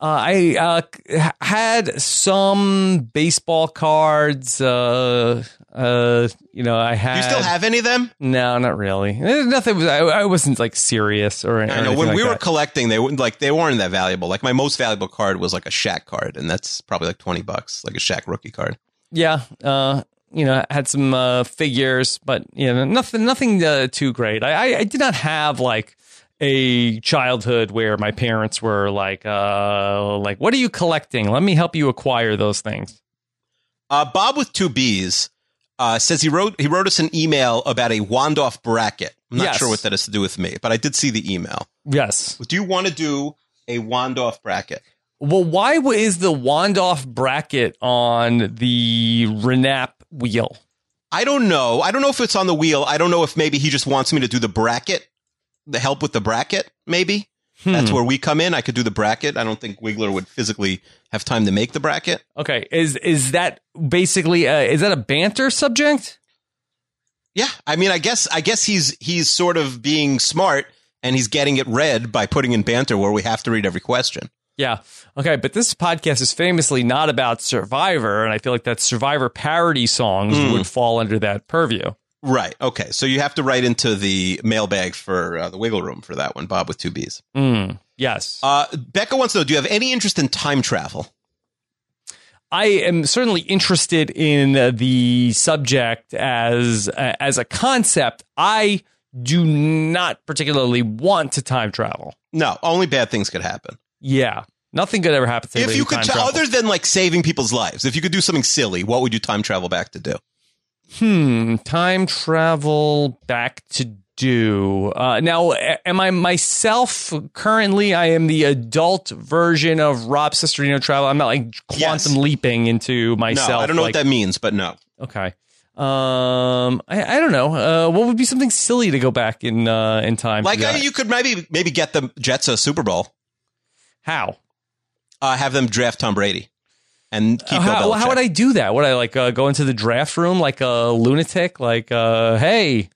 Uh, I uh, had some baseball cards. Uh, uh, you know, I had. You still have any of them? No, not really. Nothing. Was, I, I wasn't like serious or. or I know anything when like we were collecting, they wouldn't like they weren't that valuable. Like my most valuable card was like a Shaq card, and that's probably like twenty bucks, like a Shaq rookie card. yeah. Uh, you know, I had some uh, figures, but you know, nothing, nothing uh, too great. I, I, I did not have like a childhood where my parents were like, uh, like, what are you collecting? Let me help you acquire those things. Uh, Bob with two B's uh, says he wrote he wrote us an email about a Wandoff bracket. I'm not Yes. sure what that has to do with me, but I did see the email. Yes. Do you want to do a Wandoff bracket? Well, why is the Wandoff bracket on the Renap wheel? I don't know. I don't know if it's on the wheel. I don't know if maybe he just wants me to do the bracket, the help with the bracket. Maybe that's Hmm. where we come in. I could do the bracket. I don't think Wigler would physically have time to make the bracket. Okay, is is that basically uh, is that a banter subject? Yeah, I mean, I guess I guess he's he's sort of being smart and he's getting it read by putting in banter where we have to read every question. Yeah. Okay, but this podcast is famously not about Survivor, and I feel like that Survivor parody songs Hmm. would fall under that purview. Right. Okay. So you have to write into the mailbag for uh, the Wiggle Room for that one, Bob with two B's. Mm, yes. Uh, Becca wants to know: Do you have any interest in time travel? I am certainly interested in uh, the subject as uh, as a concept. I do not particularly want to time travel. No, only bad things could happen. Yeah, nothing could ever happen to If you could, other than like saving people's lives, if you could do something silly, what would you time travel back to do? Hmm, time travel back to do. Uh, now, am I myself currently? I am the adult version of Rob Cesternino travel. I'm not like quantum Yes. leaping into myself. no, I don't know like- what that means, but no. Okay. Um, I, I don't know. Uh, what would be something silly to go back in uh, in time? Like uh, you could maybe maybe get the Jets a Super Bowl, how? uh, have them draft Tom Brady, and keep Uh, Bill how, how would I do that? Would I like uh, go into the draft room like a lunatic? Like, uh, hey,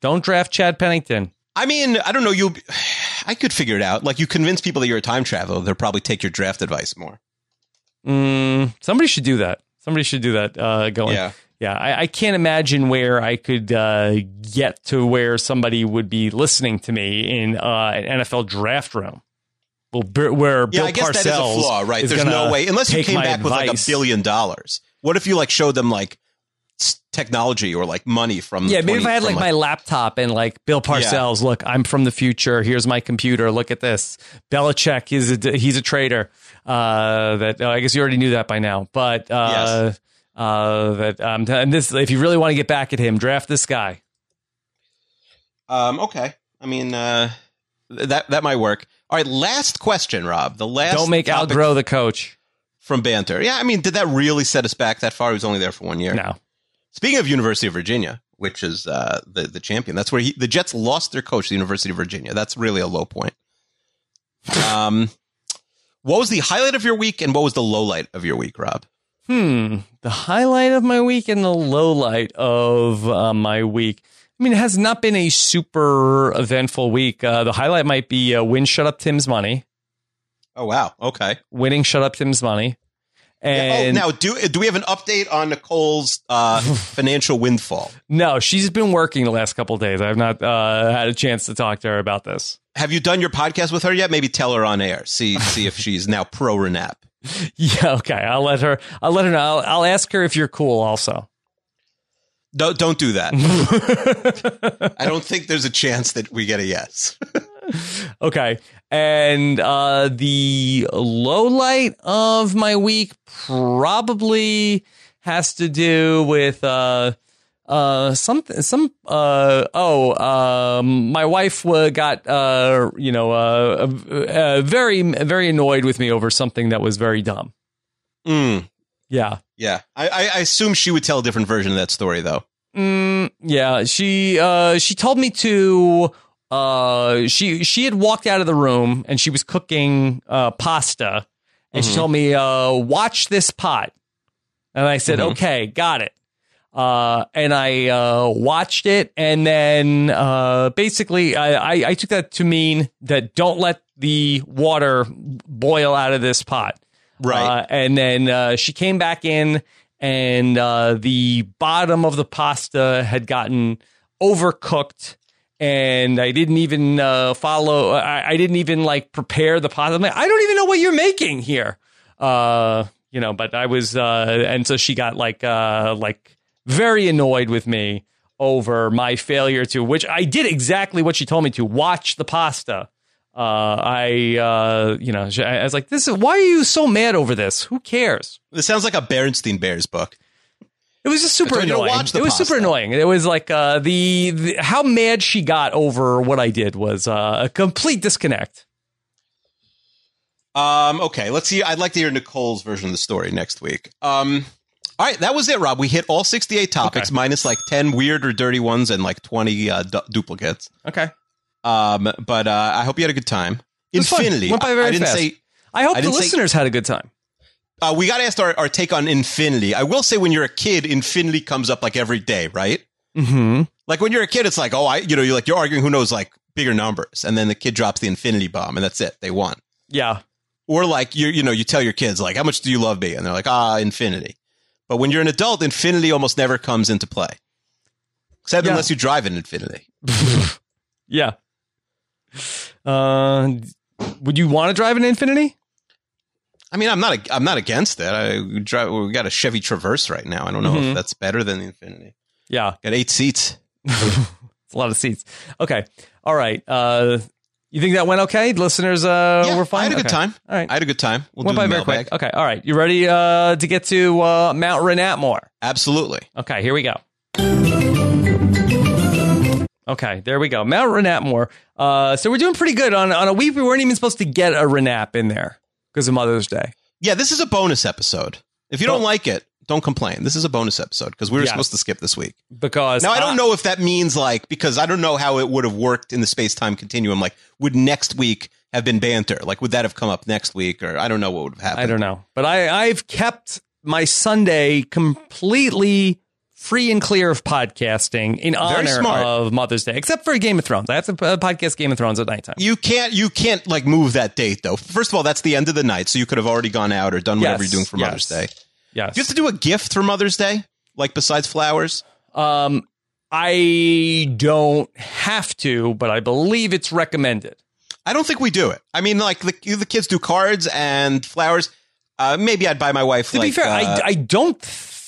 don't draft Chad Pennington. I mean, I don't know. You, I could figure it out. Like you convince people that you're a time traveler, they'll probably take your draft advice more. Mm, somebody should do that. Somebody should do that. Uh, going. Yeah. Yeah, I, I can't imagine where I could uh, get to where somebody would be listening to me in uh, an NFL draft room. Well, Bi- where Yeah, I guess that is a flaw, right? is There's no way unless you came my back with like a billion dollars. What if you like showed them like technology or like money from? Yeah, maybe if I had from, like my laptop and like Bill Parcells, look, I'm from the future. Here's my computer. Look at this. Belichick is a he's a traitor. Uh, that oh, I guess you already knew that by now, but uh, uh, that um, and this if you really want to get back at him, draft this guy. Um, okay. I mean, uh, th- that that might work. All right, last question, Rob. The last Don't make Groh the coach. from banter. Yeah, I mean, did that really set us back that far? He was only there for one year. No. Speaking of University of Virginia, which is uh, the the champion, that's where he, the Jets lost their coach, the University of Virginia. That's really a low point. Um, what was the highlight of your week, and what was the low light of your week, Rob? Hmm. The highlight of my week and the low light of uh, my week. I mean, it has not been a super eventful week. Uh, the highlight might be uh, win Shut Up Tim's Money. Oh wow, okay. Winning Shut Up Tim's Money. oh, And now do do we have an update on Nicole's uh, financial windfall? no, she's been working the last couple of days. I've not uh, had a chance to talk to her about this. Have you done your podcast with her yet? Maybe tell her on air. See see if she's now pro Renap. Yeah, okay. I'll let her. I'll let her know. I'll, I'll ask her if you're cool. Also, Don't don't do that. I don't think there's a chance that we get a yes. okay. And uh, the low light of my week probably has to do with uh, uh, something. Some uh, oh, um, my wife uh, got uh, you know uh, uh, very very annoyed with me over something that was very dumb. Mm, Yeah. yeah, I, I I assume she would tell a different version of that story though. Mm, yeah, she uh she told me to uh she she had walked out of the room and she was cooking uh pasta and she Mhm. told me uh watch this pot. And I said, Mhm. "Okay, got it." Uh and I uh watched it and then uh basically I, I I took that to mean that don't let the water boil out of this pot. Right. Uh, and then uh, she came back in, and uh, the bottom of the pasta had gotten overcooked. And I didn't even uh, follow. I, I didn't even like prepare the pasta. I'm like, I don't even know what you're making here. Uh, you know, but I was, uh, and so she got like, like very annoyed with me over my failure to, which I did exactly what she told me to watch the pasta. Uh, I, uh, you know, I was like, this is, why are you so mad over this? Who cares? This sounds like a Berenstein Bears book. It was just super I told you to annoying. it was super annoying. It was like, uh, the, the, how mad she got over what I did was, uh, a complete disconnect. Um, okay, let's see. I'd like to hear Nicole's version of the story next week. Um, all right, that was it, Rob. We hit all 68 topics, Okay. minus like 10 weird or dirty ones and like 20 uh, du- duplicates. Okay. Um, but uh, I hope you had a good time. It was fun. Infinity. Went by I- very I didn't fast. say. I hope I the didn't say- listeners had a good time. Uh, we got to ask our, our take on Infinity. I will say, when you're a kid, Infinity comes up like every day, right? Mm-hmm. Like when you're a kid, it's like, oh, I, you know, you're like you're arguing who knows like bigger numbers, and then the kid drops the Infinity bomb, and that's it. They won. Yeah. Or like you, you know, you tell your kids like, how much do you love me? And they're like, ah, infinity. But when you're an adult, infinity almost never comes into play. Except Yeah. unless you drive an Infiniti. Yeah. Uh, would you want to drive an Infiniti? I mean, I'm not. I'm not against it. I we drive. We got a Chevy Traverse right now. I don't know Mhm. if that's better than the Infiniti. Yeah. Got eight seats. It's a lot of seats. Okay. All right. Uh, you think that went okay? Listeners, uh, yeah, we're fine. I had a good time. All right. I had a good time. We'll Went do by the very quick. Okay. All right. You ready uh, to get to uh, Mount Renatmore? Absolutely. Okay. Here we go. Okay. There we go. Mount Renatmore. Uh, so we're doing pretty good on on a week we weren't even supposed to get a Renap in there because of Mother's Day. Yeah, this is a bonus episode. If you don't like it, don't complain. This is a bonus episode because we were Yes. supposed to skip this week. Because Now I don't know if that means like because I don't know how it would have worked in the space time continuum. Like, would next week have been banter? Like, would that have come up next week, or I don't know what would have happened. I don't know, but I I've kept my Sunday completely free and clear of podcasting in honor of Mother's Day, except for Game of Thrones. I have to uh, podcast Game of Thrones at nighttime. You can't. You can't like move that date though. First of all, that's the end of the night, so you could have already gone out or done whatever Yes, you're doing for yes. Mother's Day. Yes. Do you have to do a gift for Mother's Day? Like besides flowers? um, I don't have to, but I believe it's recommended. I don't think we do it. I mean, like the the kids do cards and flowers. Uh, maybe I'd buy my wife. To like, be fair, uh, I, I don't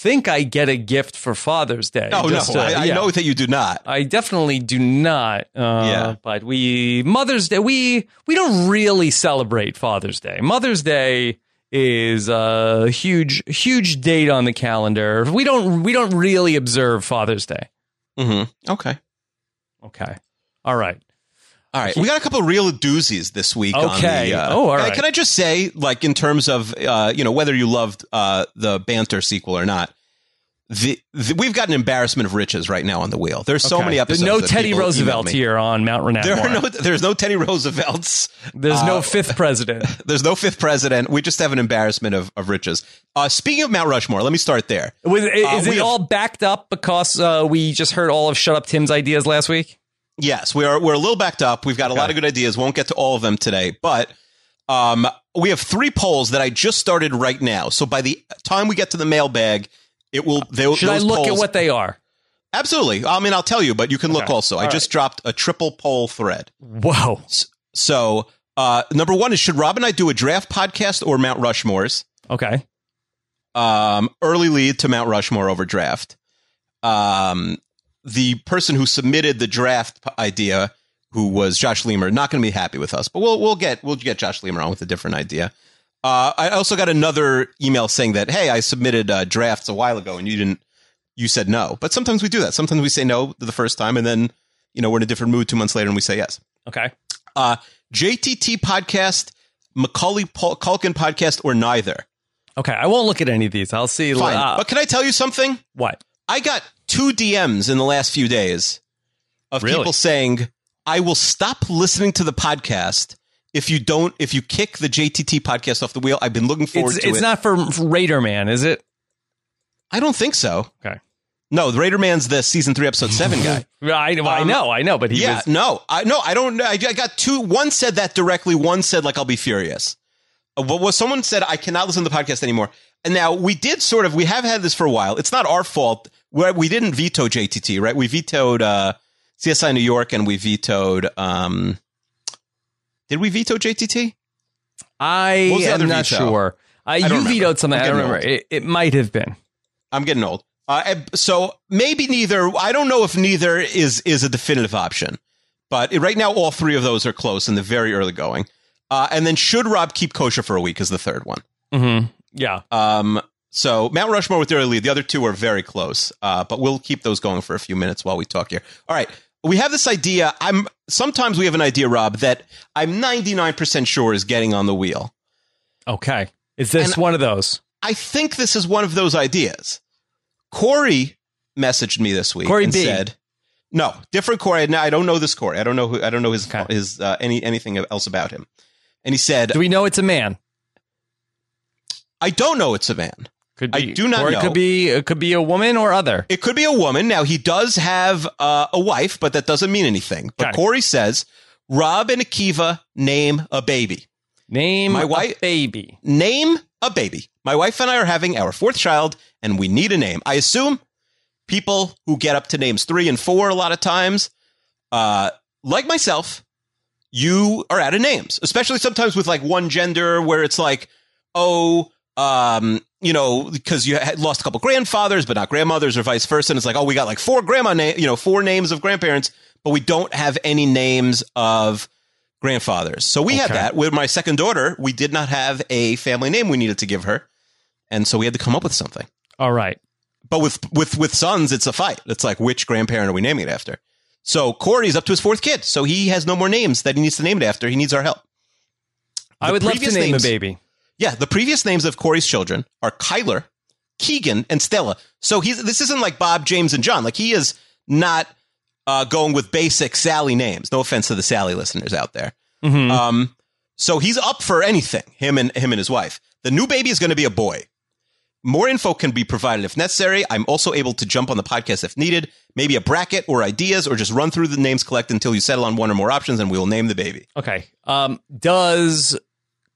think I get a gift for Father's Day. no, no, Just, uh, I, I yeah. know that you do not. I definitely do not. Uh, Yeah. But we Mother's Day we we don't really celebrate Father's Day. Mother's Day is a huge huge date on the calendar. We don't we don't really observe Father's Day. hmm Okay. Okay. All right. All right, we got a couple of real doozies this week. on Okay. the, uh, Oh, all can I- right. Can I just say, like, in terms of, uh, you know, whether you loved uh, the banter sequel or not, the, the we've got an embarrassment of riches right now on the wheel. There's so Okay. many episodes. There's no Teddy Roosevelt here on Mount Renat. There are no. There's no Teddy Roosevelts. There's no uh, fifth president. There's no fifth president. We just have an embarrassment of, of riches. Uh, speaking of Mount Rushmore, let me start there. Was, is we it have- all backed up because uh, we just heard all of Shut Up Tim's ideas last week? Yes, we are. We're a little backed up. We've got a lot of good ideas. Won't get to all of them today, but um, we have three polls that I just started right now. So by the time we get to the mailbag, it will. They, Should I look at what they are? Absolutely. I mean, I'll tell you, but you can look Okay. also. I All just dropped a triple poll thread. Whoa. So uh, number one is should Rob and I do a draft podcast or Mount Rushmore's? Okay. um, early lead to Mount Rushmore over draft. Um, the person who submitted the draft idea, who was Josh Leamer, not going to be happy with us, but we'll we'll get we'll get Josh Leamer on with a different idea. Uh, I also got another email saying that hey, I submitted uh, drafts a while ago and you didn't. You said no, but sometimes we do that. Sometimes we say no the first time, and then you know we're in a different mood two months later, and we say yes. Okay. Uh, JTT podcast, Macaulay Culkin podcast, or neither. Okay. I won't look at any of these. I'll see. Fine, uh, but can I tell you something? what? I got two DMs in the last few days of Really? people saying, I will stop listening to the podcast if you don't, if you kick the JTT podcast off the wheel. I've been looking forward It's, to it's it. not for Raider Man, is it? I don't think so. Okay. No, the Raider Man's the season three, episode seven guy. I, well, I Um, know, I know, but he yeah, was. no, I no, I don't. I, I got two. One said that directly. One said like I'll be furious. Uh, What was someone said I cannot listen to the podcast anymore. And now we did sort of. We have had this for a while. It's not our fault. We we didn't veto JTT, right? We vetoed uh, CSI New York, and we vetoed. Um, did we veto JTT? I What was the am not veto? sure. Uh, you remember. vetoed something. I'm don't remember. It, it might have been. I'm getting old. Uh, so maybe neither. I don't know if neither is is a definitive option, but right now all three of those are close in the very early going. Uh, and then should Rob keep kosher for a week is the third one. Mm-hmm. Yeah. Um, so Mount Rushmore with the early lead. The other two are very close, uh, but we'll keep those going for a few minutes while we talk here. All right. We have this idea. I'm sometimes we have an idea, Rob, that I'm 99% sure is getting on the wheel. Okay. Is this And- one of those? I think this is one of those ideas. Corey messaged me this week Corey and B. said, "No, different Corey. Now I don't know this Corey. I don't know who. I don't know his Okay. his uh, any anything else about him." And he said, Do we know it's a man? "I don't know it's a man. Could I be. do not or know. It could be. It could be a woman or other. It could be a woman. Now he does have uh, a wife, but that doesn't mean anything." But. Corey says, "Rob and Akiva name a baby. Name My a wife- baby. Name a baby. My wife and I are having our fourth child, and we need a name. I assume." people who get up to names three and four a lot of times, uh, like myself, you are out of names, especially sometimes with like one gender where it's like, oh, um, you know, because you had lost a couple grandfathers, but not grandmothers, or vice versa. And it's like, oh, we got like four grandma name, you know, four names of grandparents, but we don't have any names of grandfathers. So we had that with my second daughter. We did not have a family name we needed to give her, and so we had to come up with something. All right. But with with with sons, it's a fight. It's like which grandparent are we naming it after? So Corey's up to his fourth kid, so he has no more names that he needs to name it after. He needs our help. I The would love to name names- a baby. Yeah, the previous names of Corey's children are Kyler, Keegan, and Stella. So he's this isn't like Bob, James, and John. Like he is not uh, going with basic Sally names. No offense to the Sally listeners out there. Mhm. Um, so he's up for anything. Him and him and his wife. The new baby is going to be a boy. More info can be provided if necessary. I'm also able to jump on the podcast if needed. Maybe a bracket or ideas, or just run through the names collect until you settle on one or more options, and we will name the baby. Okay. Um, does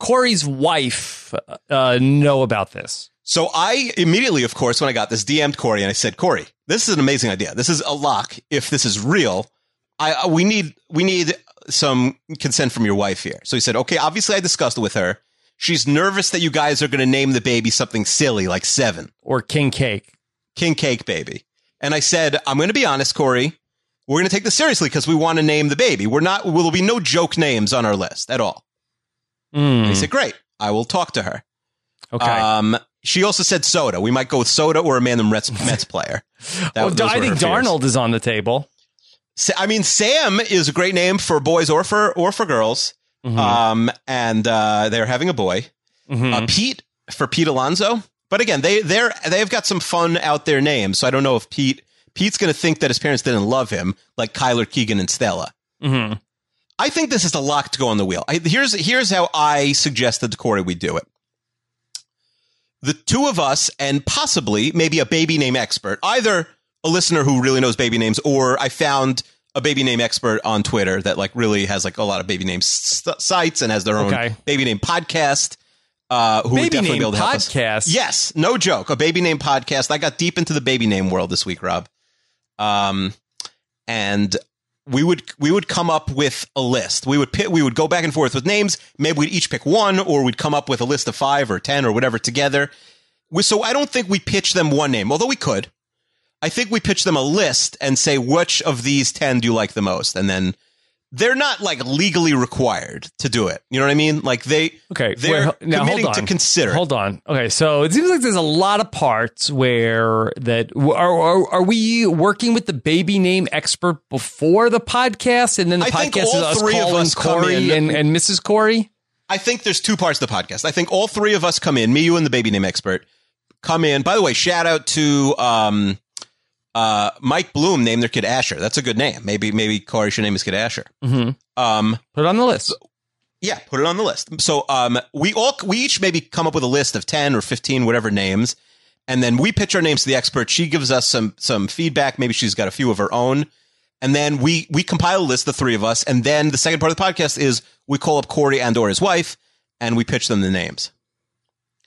Corey's wife uh, know about this? So I immediately, of course, when I got this, DM'd Corey and I said, Corey, this is an amazing idea. This is a lock. If this is real, I I- we need we need some consent from your wife here. So he said, okay. Obviously, I discussed it with her. She's nervous that you guys are going to name the baby something silly like Seven Or King Cake? King Cake Baby. And I said, I'm going to be honest, Corey. We're going to take this seriously because we want to name the baby. We're not. Will be no joke names on our list at all. Mm, said, great. I will talk to her. okay. Um, she also said soda. We might go with soda or a man Mets, Mets player. That- well, I think her fears. Darnold is on the table. Sa- I mean, Sam is a great name for boys or for or for girls. Mhm. Um, and uh, they're having a boy. Mhm. Uh, Pete for Pete Alonso. But again, they they're they've got some fun out there names. So I don't know if Pete Pete's going to think that his parents didn't love him, like Kyler Keegan and Stella. Mhm. I think this is a lock to go on the wheel. I, here's here's how I suggested to Corey we do it. The two of us and possibly maybe a baby name expert, either a listener who really knows baby names, or I found a baby name expert on Twitter that like really has like a lot of baby name sites and has their own Okay. baby name podcast. Uh, who would definitely name be able to help us. Yes, no joke. A baby name podcast. I got deep into the baby name world this week, Rob. Um, and we would we would come up with a list. We would pick, we would go back and forth with names. Maybe we'd each pick one, or we'd come up with a list of five or ten or whatever together. So I don't think we pitch them one name, although we could. I think we pitch them a list and say which of these ten do you like the most, and then they're not like legally required to do it. You know what I mean? Like they Okay. they're wait, now committing hold on. to consider. Hold on. Okay, so it seems like there's a lot of parts where that are are, are we working with the baby name expert before the podcast, and then the I podcast is us calling us Corey and, and Mrs. Corey. I think there's two parts of the podcast. I think all three of us come in, me, you, and the baby name expert, come in. By the way, shout out to um, uh, Mike Bloom named their kid Asher. That's a good name. Maybe maybe Corey should name his kid Asher. Mm-hmm. Um, Put it on the list. yeah, put it on the list. So um, we all we each maybe come up with a list of ten or fifteen, whatever names, and then we pitch our names to the expert. She gives us some some feedback. Maybe she's got a few of her own, and then we we compile a list, the three of us, and then the second part of the podcast is we call up Corey and or his wife, and we pitch them the names.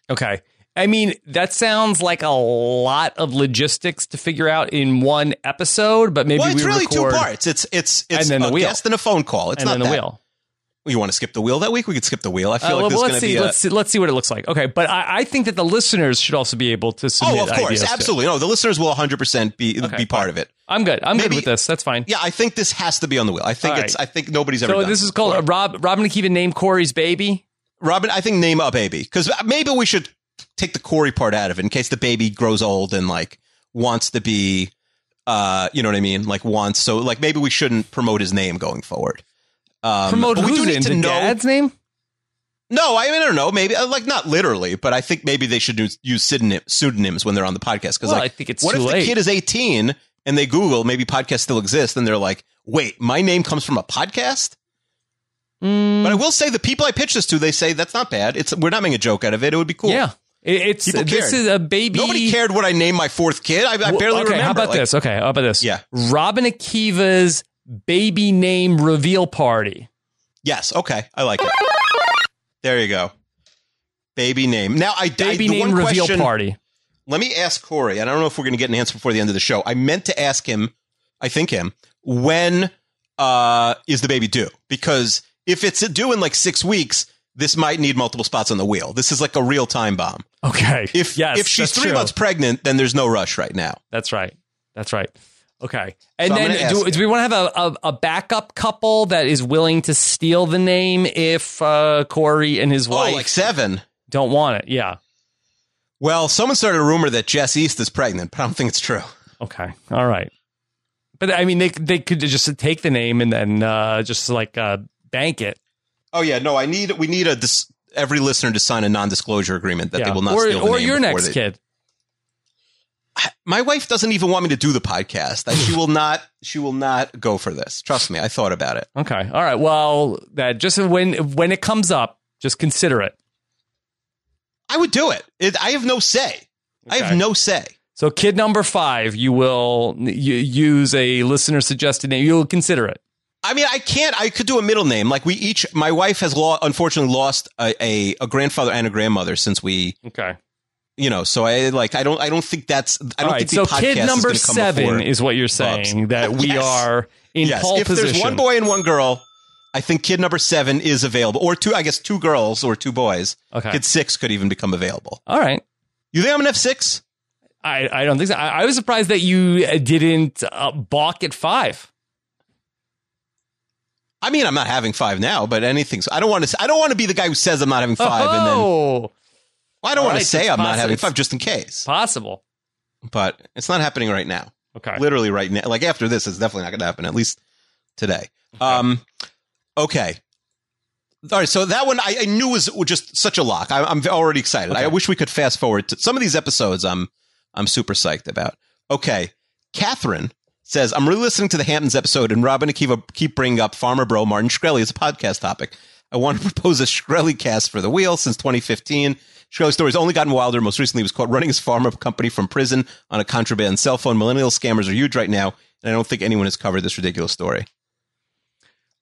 Okay. I mean, that sounds like a lot of logistics to figure out in one episode, but maybe well, it's we really record two parts. It's it's it's And then the a wheel. guest and a phone call. It's and not the that. wheel. You want to skip the wheel that week? We could skip the wheel. I feel Uh, like well, this is let's going to see. A, let's see. Let's see what it looks like. Okay, but I, I think that the listeners should also be able to submit. oh, of course, ideas to it. absolutely. No, the listeners will 100 percent be Okay, be part of it. I'm good. I'm Maybe- good with this. That's fine. Yeah, I think this has to be on the wheel. I think All it's. right. I think nobody's ever. So this is called uh, Rob Robin and Kiva name Corey's baby. Robin. I think name a baby because maybe we should take the Corey part out of it in case the baby grows old and like wants to be. Uh, you know what I mean? Like wants. So like maybe we shouldn't promote his name going forward. Um, Promote but we do need to know. dad's name? No, I mean I don't know. Maybe uh, like not literally, but I think maybe they should use, use pseudonym, pseudonyms when they're on the podcast. Because Well, like, I think it's what if late. the kid is eighteen and they Google maybe podcast still exists and they're like, "Wait, my name comes from a podcast." Mm, But I will say the people I pitch this to, they say that's not bad. It's we're not making a joke out of it. It would be cool. Yeah, it's People this cared. is a baby. Nobody cared what I named my fourth kid. I, I barely okay, remember. How about Like, this? Okay, how about this? Yeah. Robin Akiva's baby name reveal party. Yes. Okay. I like it. There you go. Baby name. Now I I- Baby the name one reveal question- party. let me ask Corey. and I don't know if we're going to get an answer before the end of the show. I meant to ask him, I think him, when uh, is the baby due? Because if it's due in like six weeks, this might need multiple spots on the wheel. This is like a real time bomb. Okay. If yes, if she's three true. months pregnant, then there's no rush right now. That's right. That's right. Okay. And So then do, do we want to have a, a, a backup couple that is willing to steal the name if uh, Corey and his wife Oh, like seven. don't want it? Yeah. Well, someone started a rumor that Jess East is pregnant, but I don't think it's true. Okay. All right. But I mean, they they could just take the name and then uh, just like uh, bank it. Oh yeah, no, I need we need a dis- every listener to sign a non-disclosure agreement that Yeah. they will not or steal the or your next they- kid. My wife doesn't even want me to do the podcast. She will not. She will not go for this. Trust me. I thought about it. Okay. All right. Well, that just when when it comes up, just consider it. I would do it. it I have no say. I have no say. So, kid number five, you will use a listener suggested name. You'll consider it. I mean, I can't. I could do a middle name. Like we each. My wife has lo- unfortunately lost a, a a grandfather and a grandmother since we. Okay. You know, so I like. I don't. I don't think that's. I don't right. think the So, podcast kid number come seven is what you're saying that we Yes. are in yes. pole if position. there's one boy and one girl, I think kid number seven is available, or two. I guess two girls or two boys. Okay. Kid six could even become available. All right. You think I'm gonna have six? I, I don't think so. I, I was surprised that you didn't uh, balk at five. I mean, I'm not having five now, but anything. So I don't want to. I don't want to be the guy who says I'm not having five, and then oh, well, I don't All want right, to say I'm not having five just in case. possible. But it's not happening right now. Okay. Literally right now. Like after this, it's definitely not going to happen. At least today. Um. Okay. All right. So that one I, I knew was just such a lock. I, I'm already excited. I wish we could fast forward to some of these episodes. I'm I'm super psyched about. Okay. Catherine says, I'm really listening to the Hamptons episode, and Robin and Akiva keep bringing up Pharma Bro Martin Shkreli as a podcast topic. I want to propose a Shkreli cast for the wheel since 2015. Shkreli's story's only gotten wilder. Most recently, he was caught running his pharma company from prison on a contraband cell phone. Millennial scammers are huge right now, and I don't think anyone has covered this ridiculous story.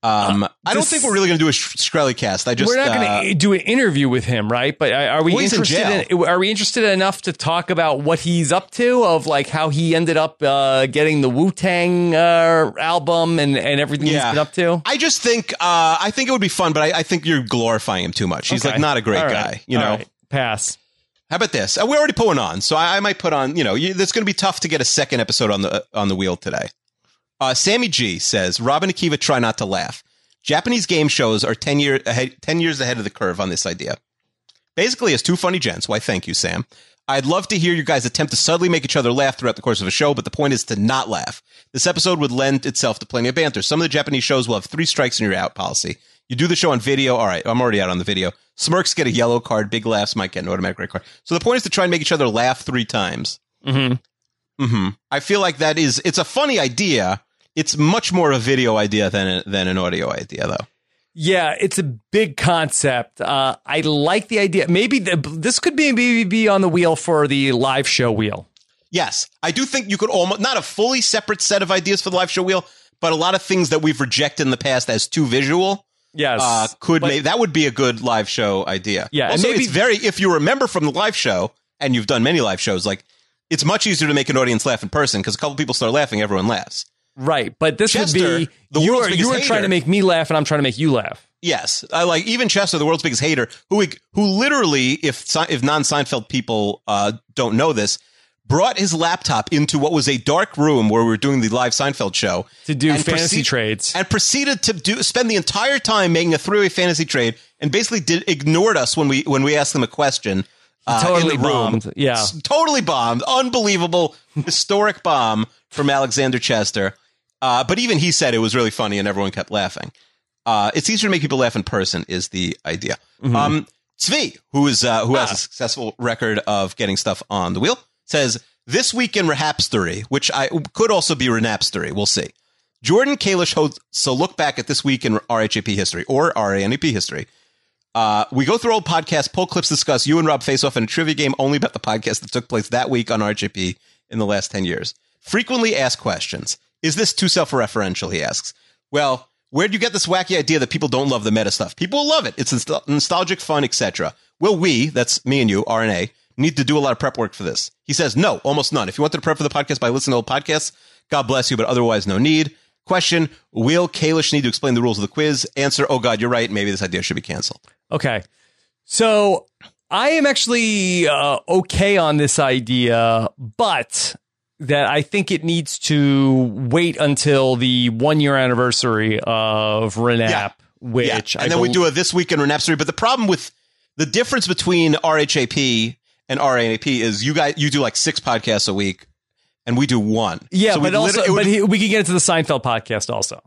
Um, I don't this- think we're really going to do a Sh- Shkreli cast. I just We're not uh, going to do an interview with him, right? But are we Well, interested? In, are we interested enough to talk about what he's up to? Of like how he ended up uh, getting the Wu Tang uh, album and and everything Yeah. he's been up to. I just think uh, I think it would be fun, but I, I think you're glorifying him too much. He's Okay. like not a great right. guy, you know. right. pass. How about this? Uh, we already pulling on, so I, I might put on. You know, you, it's going to be tough to get a second episode on the on the wheel today. Uh, Sammy G says, "Robin Akiva, try not to laugh. Japanese game shows are ten year ahead, ten years ahead of the curve on this idea. Basically, as two funny gents. Why, thank you, Sam. I'd love to hear you guys attempt to subtly make each other laugh throughout the course of a show, but the point is to not laugh. This episode would lend itself to plenty of banter. Some of the Japanese shows will have three strikes and you're out policy. You do the show on video. All right, I'm already out on the video. Smirks get a yellow card. Big laughs might get an automatic red card. So the point is to try and make each other laugh three times. Mm-hmm. hmm I feel like that is it's a funny idea. It's much more a video idea than than an audio idea, though. Yeah, it's a big concept. Uh, I like the idea. Maybe the, this could be maybe be on the wheel for the live show wheel. Yes, I do think you could almost not a fully separate set of ideas for the live show wheel, but a lot of things that we've rejected in the past as too visual Yes, uh, could make that would be a good live show idea. Yeah, also maybe- it's very if you remember from the live show and you've done many live shows, like it's much easier to make an audience laugh in person because a couple people start laughing, everyone laughs. Right. But this Chester, would be the you are you are trying to make me laugh, and I'm trying to make you laugh. Yes, I like even Chester, the world's biggest hater, who who literally, if if non Seinfeld people uh, don't know this, brought his laptop into what was a dark room where we were doing the live Seinfeld show To do fantasy proceed- trades. and proceeded to do spend the entire time making a three way fantasy trade, and basically did ignored us when we when we asked them a question. Uh, totally in the room. bombed. Yeah. Totally bombed. Unbelievable, historic bomb from Alexander Chester. Uh, but even he said it was really funny, and everyone kept laughing. Uh, it's easier to make people laugh in person is the idea. Um, Zvi, who is uh, who has Ah. a successful record of getting stuff on the wheel, says this week in Rehapstery, which I could also be Renapstery. We'll see. Jordan Kalish hosts so look back at this week in RHAP history or RANEP history. Uh, we go through old podcasts, pull clips, discuss you and Rob face off in a trivia game only about the podcast that took place that week on RHAP in the last 10 years. Frequently asked questions. Is this too self referential? He asks. Well, where'd you get this wacky idea that people don't love the meta stuff? People love it. It's nostal- nostalgic, fun, etc. Will we, that's me and you, RNA, need to do a lot of prep work for this. He says, no, almost none. If you wanted to prep for the podcast by listening to old podcasts, God bless you, but otherwise no need. Question, will Kalish need to explain the rules of the quiz? Answer, oh God, you're right. Maybe this idea should be canceled. Okay. So I am actually uh, okay on this idea, but that I think it needs to wait until the one year anniversary of Renap, Yeah. which yeah. I And then we do a This Week in Renapsory. But the problem with the difference between RHAP and RANAP is you guys, you do like six podcasts a week and we do one. Yeah, So but also, would- but he, we can get into the Seinfeld podcast also.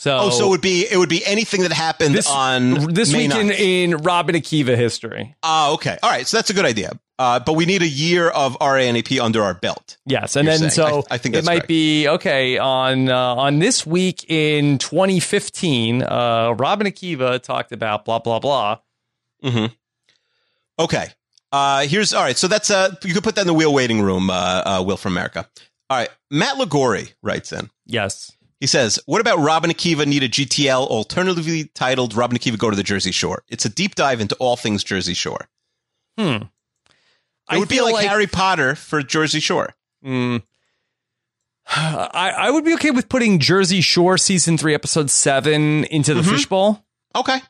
So, Oh, so it would be it would be anything that happened this on this May week in, 9th. in Robin Akiva history. Ah, okay. All right. So that's a good idea. Uh, but we need a year of RANAP under our belt. Yes, and then saying. so I- I think it might correct. be okay on uh, on this week in 2015. Uh, Robin Akiva talked about blah blah blah. hmm Okay. Uh, here's all right. So that's uh, you could put that in the wheel waiting room. Uh, uh, Will from America. All right. Matt Lagori writes in. Yes, He says, "What about Robin Akiva need a GTL alternatively titled Robin Akiva Go to the Jersey Shore? It's a deep dive into all things Jersey Shore. hmm. It would be like, Harry Potter for Jersey Shore. Mm. I, I would be okay with putting Jersey Shore season three, episode seven into the Mhm. fishbowl. Okay.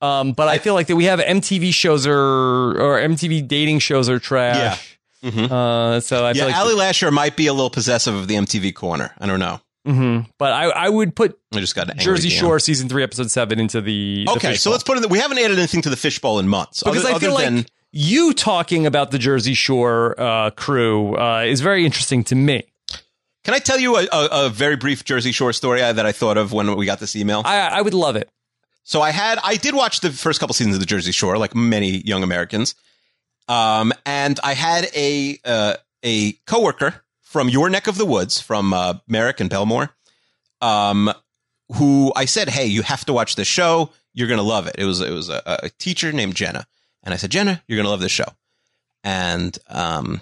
Um, but I, feel like that we have MTV shows are or MTV dating shows are trash. Mhm. Uh, so I yeah, feel like, Ali Lasher might be a little possessive of the MTV corner. I don't know. Mhm. but I, I would put I just got an Jersey DM. Shore season three, episode seven into the the Okay, so let's put in. it. We haven't added anything to the fishbowl in months. because other, I feel like you talking about the Jersey Shore uh, crew uh, is very interesting to me. Can I tell you a, a, a very brief Jersey Shore story uh, that I thought of when we got this email? I, I would love it. So I had, I did watch the first couple seasons of the Jersey Shore, like many young Americans. Um, and I had a, uh, a coworker from your neck of the woods, from, uh, Merrick and Bellmore, um, who I said, Hey, you have to watch this show. You're going to love it. It was, it was a, a teacher named Jenna. And I said, Jenna, you're going to love this show. And, um,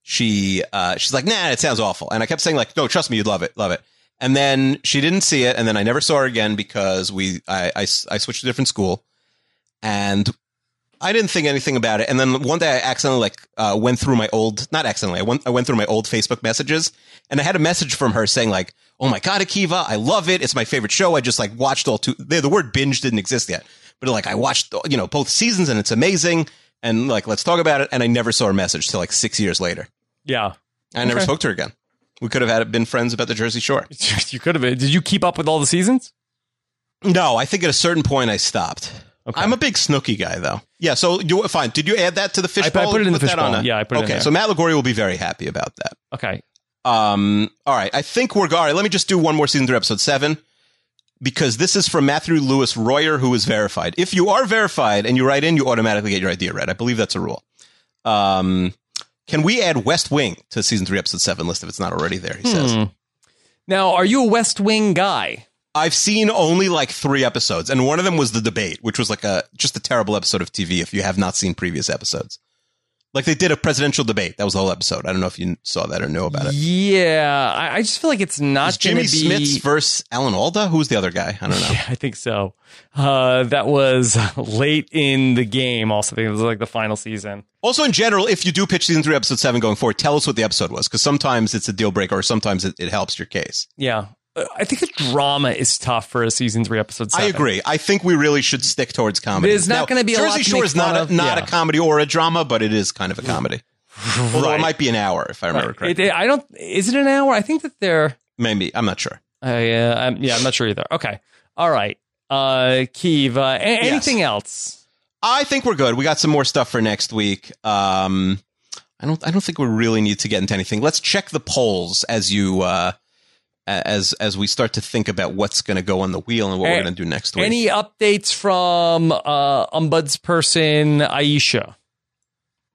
she, uh, she's like, nah, it sounds awful. And I kept saying like, no, trust me, you'd love it. Love it. And then she didn't see it, and then I never saw her again because we I, I, I switched to a different school, and I didn't think anything about it. And then one day I accidentally like uh, went through my old not accidentally I went I went through my old Facebook messages, and I had a message from her saying like, "Oh my god, Akiva, I love it. It's my favorite show. I just like watched all two. The, the word binge didn't exist yet, but like I watched you know both seasons, and it's amazing. And like let's talk about it. And I never saw her message till like six years later. Yeah, I never Okay. spoke to her again. We could have had been friends about the Jersey Shore. you could have been. Did you keep up with all the seasons? No, I think at a certain point I stopped. Okay. I'm a big Snooki guy, though. Yeah, so you fine. Did you add that to the fish bowl? I bowl? put it in the that fishbowl. Yeah, I put it in Okay, so Matt Lagori will be very happy about that. Okay. Um, all right, I think we're all right. Let me just do one more season three, episode seven, because this is from Matthew Lewis Royer, who is verified. If you are verified and you write in, you automatically get your idea read. I believe that's a rule. Um, can we add West Wing to season three, episode seven list if it's not already there? He says. Hmm. Now, are you a West Wing guy? I've seen only like three episodes, and one of them was the debate, which was like a just a terrible episode of TV. If you have not seen previous episodes, like they did a presidential debate, that was the whole episode. I don't know if you saw that or know about it. Yeah, I, I just feel like it's not Was Jimmy be. Smits versus Alan Alda? Who's the other guy? I don't know. Yeah, I think so. Uh, that was late in the game. Also, I think it was like the final season. Also, in general, if you do pitch season three, episode seven going forward, tell us what the episode was, because sometimes it's a deal breaker, or sometimes it, it helps your case. Yeah, I think the drama is tough for a season three episode. Seven. I agree. I think we really should stick towards comedy. It is not gonna be a Jersey Shore is not a, of. not Yeah. a comedy or a drama, but it is kind of a comedy. Although it might be an hour, if I remember Right. correctly. It- I don't. Is it an hour? I think that they're. Maybe I'm not sure. I, uh, I'm, yeah, I'm not sure either. Okay. All right. Uh, Keeve, uh, a- anything else? I think we're good. We got some more stuff for next week. Um, I don't. I don't think we really need to get into anything. Let's check the polls as you uh, as as we start to think about what's going to go on the wheel and what we're going to do next week. Any updates from uh, ombudsperson Aisha?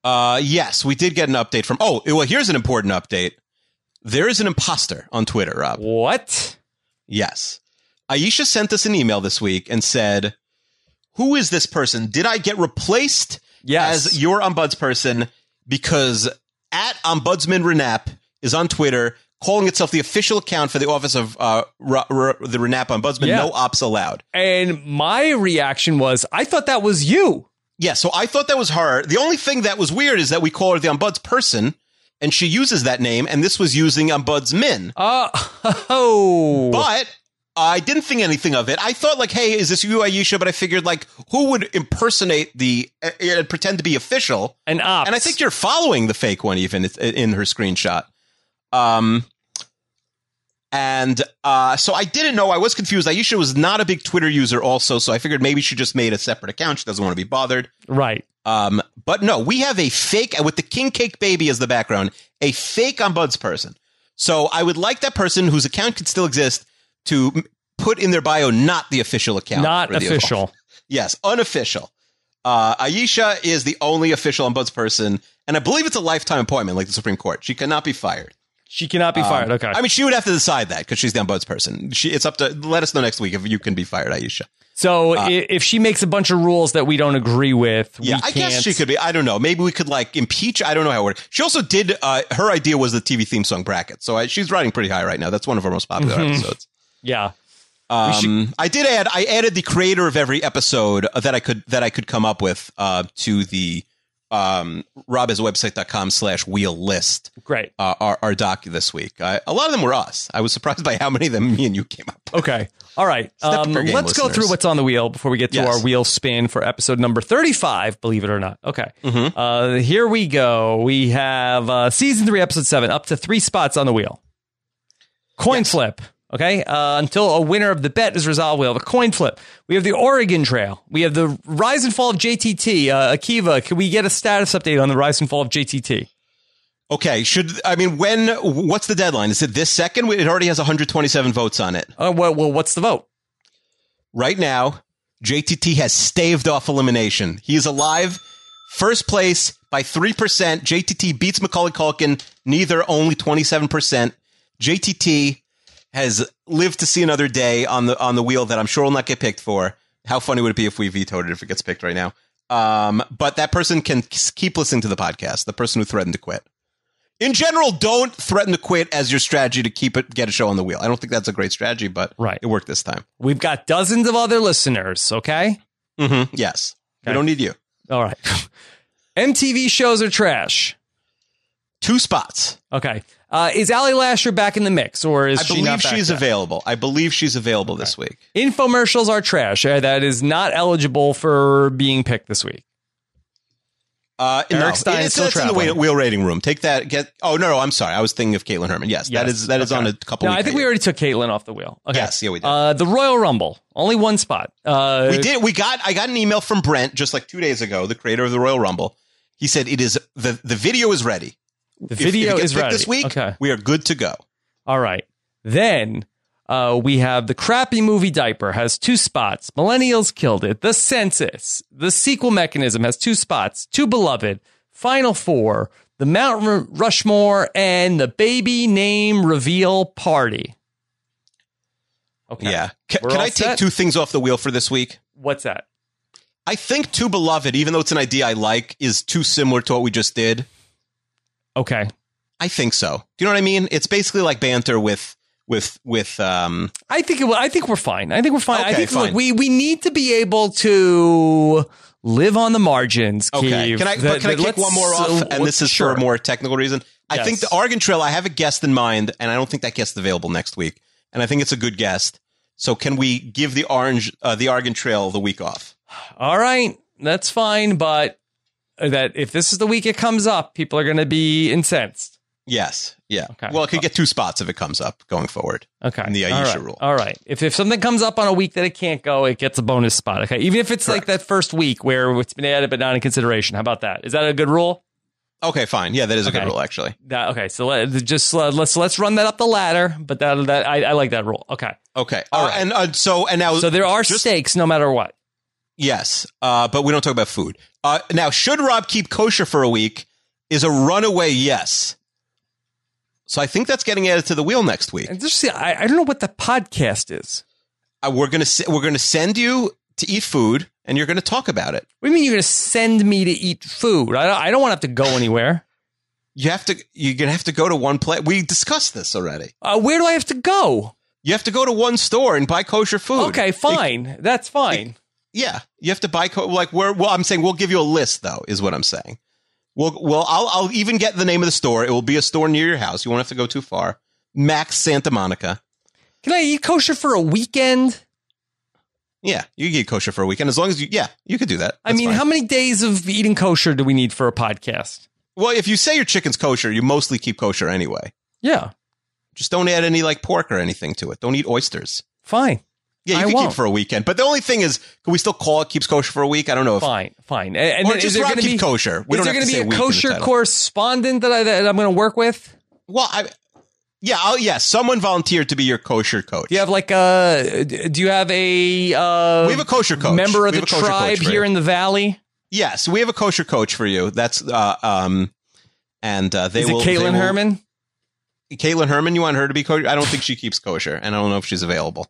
uh, yes, we did get an update from. Oh, well, here's an important update. There is an imposter on Twitter, Rob. What? Yes. Aisha sent us an email this week and said, Who is this person? Did I get replaced Yes. as your ombudsperson because at Ombudsman Renap is on Twitter calling itself the official account for the office of uh, R- R- the Renap Ombudsman. Yeah. No ops allowed. and my reaction was, I thought that was you. Yeah, so I thought that was her. The only thing that was weird is that we call her the ombudsperson, and she uses that name, and this was using Unbuds Min. Uh, oh. But I didn't think anything of it. I thought like, hey, is this you, Aisha? But I figured like, who would impersonate the uh, and pretend to be official? An ops. And I think you're following the fake one even in her screenshot. Um, and uh, so I didn't know. I was confused. Aisha was not a big Twitter user, also, so I figured maybe she just made a separate account. She doesn't want to be bothered. Right. Um, but no, we have a fake with the king cake baby as the background, a fake ombudsperson. So I would like that person whose account could still exist to put in their bio not the official account, Not official. Yes, unofficial. Uh, Aisha is the only official ombudsperson, and I believe it's a lifetime appointment, like the Supreme Court. She cannot be fired. She cannot be fired. Okay. Um, I mean, she would have to decide that because she's the Buds person. She, it's up to. Let us know next week if you can be fired, Aisha. so i if she makes a bunch of rules that we don't agree with, Yeah, I guess she could be. I don't know. Maybe we could like impeach. I don't know how it works. She also did. Uh, her idea was the TV theme song bracket, so I, she's riding pretty high right now. That's one of our most popular Mm-hmm. episodes. Yeah. Um, I did add. I added the creator of every episode that I could that I could come up with uh, to the um, robhasawebsite.com slash wheel list. Great. Uh, our, our doc this week. I, a lot of them were us. I was surprised by how many of them me and you came up. with. Okay. All right. Um, let's go through what's on the wheel before we get to Yes. our wheel spin for episode number 35, believe it or not. Okay. Mm-hmm. Uh, here we go. We have uh, season three, episode seven, up to three spots on the wheel. Coin flip. Okay. Uh, until a winner of the bet is resolved, we'll have a coin flip. We have the Oregon Trail. We have the rise and fall of JTT. Uh, Akiva, can we get a status update on the rise and fall of JTT? Okay, should I mean when? What's the deadline? Is it this second? It already has 127 votes on it. Uh, well, well, what's the vote? right now, JTT has staved off elimination. He is alive, first place by 3%. JTT beats Macaulay Culkin, neither only 27%. JTT has lived to see another day on the on the wheel that I'm sure will not get picked for. How funny would it be if we vetoed it if it gets picked right now? Um, but that person can keep listening to the podcast. The person who threatened to quit. In general, don't threaten to quit as your strategy to keep it get a show on the wheel. I don't think that's a great strategy, but Right. it worked this time. We've got dozens of other listeners. Okay. Mm-hmm. Yes. We don't need you. All right. MTV shows are trash. Two spots. Okay. Uh, is Ali Lasher back in the mix, or is I she believe not back she's yet? available. I believe she's available this week. Infomercials are trash. Uh, that is not eligible for being picked this week. Uh, Eric no, Stein is it's, still that's in the wheel, wheel rating room. Take that. Get. Oh no, no. I'm sorry. I was thinking of Caitlin Herman. Yes, that Yes. is that is Okay. on a couple. No, week I think we already took Caitlin off the wheel. Okay. Yes, yeah, we did. Uh, the Royal Rumble, only one spot. Uh, we did. We got. I got an email from Brent just like two days ago, the creator of the Royal Rumble. He said it is the the video is ready. The If- if video it gets is ready this week. Okay. we are good to go. All right. Then uh, we have the crappy movie diaper has two spots. Millennials killed it. The census, the sequel mechanism has two spots. Too beloved, Final Four, the Mount Rushmore, and the baby name reveal party. Okay. Yeah. Ca- can I take two things off the wheel for this week? What's that? I think Too Beloved, even though it's an idea I like, is too similar to what we just did. Okay. I think so. Do you know what I mean? It's basically like banter with with with um I think it, will- I think we're fine. I think we're fine. I Okay, think look, we we need to be able to live on the margins. Okay. Can I but can I kick one more off? And this is sure. for a more technical reason. I think the Oregon Trail. I have a guest in mind, and I don't think that guest is available next week. And I think it's a good guest. So can we give the orange uh, the Oregon Trail the week off? All right, that's fine, but that if this is the week it comes up, people are going to be incensed. Yes. Yeah. Okay. Well, it could get two spots if it comes up going forward. Okay. In the All Aisha right. rule. All right. If if something comes up on a week that it can't go, it gets a bonus spot. Okay. Even if it's like that first week where it's been added but not in consideration. How about that? Is that a good rule? Okay, fine. Yeah, that is a Okay. good rule actually. That okay. So let, just uh, let's let's run that up the ladder. But that that I, I like that rule. Okay. Okay. All Uh, right. And uh, so and now So there are just- stakes no matter what. Yes, uh, but we don't talk about food. Uh, now, should Rob keep kosher for a week? Is a runaway yes. So I think that's getting added to the wheel next week. And just see, I, I don't know what the podcast is. Uh, we're gonna we're gonna send you to eat food, and you're gonna talk about it. What do you mean you're going to send me to eat food? I don't, I don't want to have to go anywhere. You have to you're gonna have to go to one place. We discussed this already. Uh, where do I have to go? You have to go to one store and buy kosher food. Okay, fine. That's fine. Yeah, you have to buy co- like where. Well, I'm saying we'll give you a list though, is what I'm saying. We'll, well, I'll, I'll even get the name of the store. It will be a store near your house. You won't have to go too far. Max Santa Monica. Can I eat kosher for a weekend? Yeah, you can get kosher for a weekend as long as you. Yeah, you could do that. I mean, fine. how many days of eating kosher do we need for a podcast? well, if you say your chicken's kosher, you mostly keep kosher anyway. Yeah, Just don't add any like pork or anything to it. Don't eat oysters. fine, Yeah, you I can won't. keep for a weekend. But the only thing is, can we still call it keeps kosher for a week? I don't know if. fine, fine. And, Or just is Rob going to keep be kosher. We is there going to be a week in the kosher correspondent that, I, that I'm going to work with? Well, I. Yeah, I'll, yeah. Someone volunteered to be your kosher coach. Do you have like a? Do you have a? Uh, we have a kosher coach. member of the have a kosher tribe here in the valley. Yes, we have a kosher coach for you. That's uh, um, and uh, they Is it will. they Caitlin will- Herman? Caitlin Herman, you want her to be kosher? I don't think she keeps kosher, and I don't know if she's available.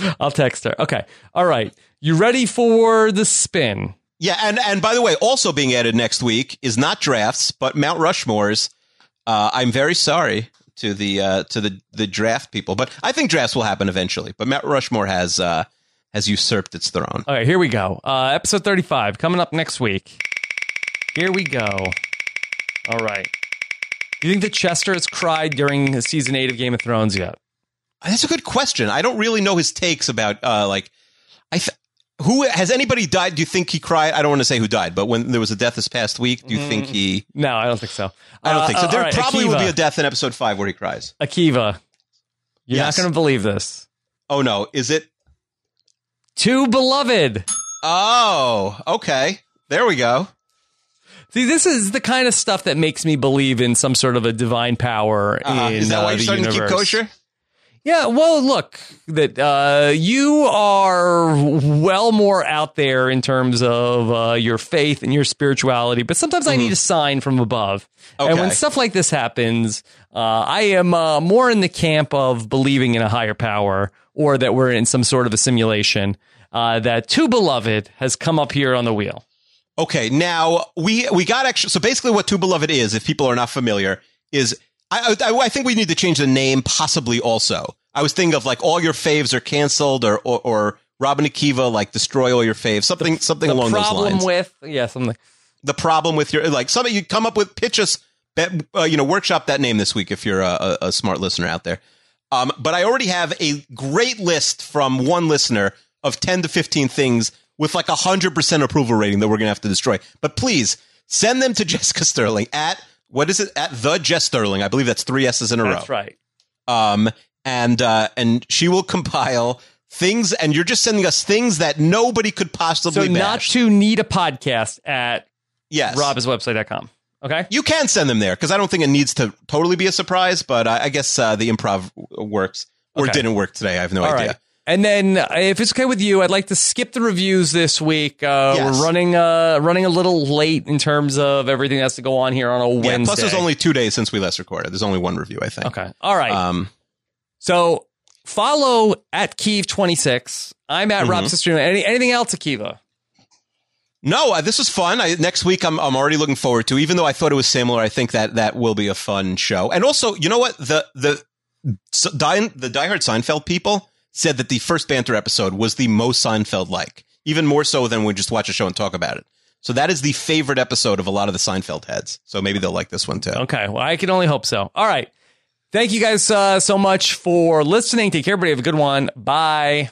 I'll text her. Okay. All right. You ready for the spin? Yeah, and and by the way, also being added next week is not drafts, but Mount Rushmore's. Uh, I'm very sorry to the uh, to the the draft people, but I think drafts will happen eventually. But Mount Rushmore has uh, has usurped its throne. All right, here we go. Uh, episode 35 coming up next week. Here we go. All right. Do you think that Chester has cried during season eight of Game of Thrones yet? That's a good question. I don't really know his takes about uh, like I. Th- who has anybody died? Do you think he cried? I don't want to say who died, but when there was a death this past week, do you think he? No, I don't think so. I don't Uh, think so. uh, There right, probably will be a death in episode five where he cries. Akiva. You're Yes. not going to believe this. Oh no, is it? Too beloved. Oh, okay. There we go. See, this is the kind of stuff that makes me believe in some sort of a divine power. Uh, in, is that uh, why you're the starting universe. to keep kosher? Yeah, well, look, that uh, you are well more out there in terms of uh, your faith and your spirituality, but sometimes I need a sign from above. And when Mm-hmm. Stuff like this happens, uh, I am uh, more in the camp of believing in a higher power or that we're in some sort of a simulation. Uh, that two Beloved has come up here on the wheel. Okay, now we we got actually. So basically, what Two Beloved is, if people are not familiar, is I, I I think we need to change the name possibly. Also, I was thinking of like all your faves are canceled, or or, or Robin Akiva like destroy all your faves, something something The along those lines. problem with, yeah, something. the problem with your like something you come up with pitch us uh, you know workshop that name this week if you're a, a, a smart listener out there um, but i already have a great list from one listener of 10 to 15 things with like a 100% approval rating that we're gonna have to destroy but please send them to jessica sterling at what is it at the jess sterling i believe that's three s's in a row. That's right. um, and uh, and she will compile things and you're just sending us things that nobody could possibly. So not bash. to need a podcast at yes robhasawebsite.com. Okay. You can send them there because I don't think it needs to totally be a surprise, but I, I guess uh, the improv works or Okay. didn't work today. I have no All idea. right. And then, uh, if it's okay with you, I'd like to skip the reviews this week. Uh, Yes. We're running uh, running a little late in terms of everything that's to go on here on a Yeah, Wednesday. plus, there's only two days since we last recorded. There's only one review, I think. okay. All right. Um, so follow at Keeve26. I'm at Rob Mhm. Sister. Any, anything else, Akiva? no, uh, this was fun. I, next week, I'm I'm already looking forward to. Even though I thought it was similar, I think that that will be a fun show. And also, you know what the the so, die, the diehard Seinfeld people said that the first banter episode was the most Seinfeld like, even more so than we just watch a show and talk about it. So that is the favorite episode of a lot of the Seinfeld heads. So maybe they'll like this one too. Okay. Well, I can only hope so. All right. Thank you guys uh, so much for listening. Take care, everybody. Have a good one. Bye.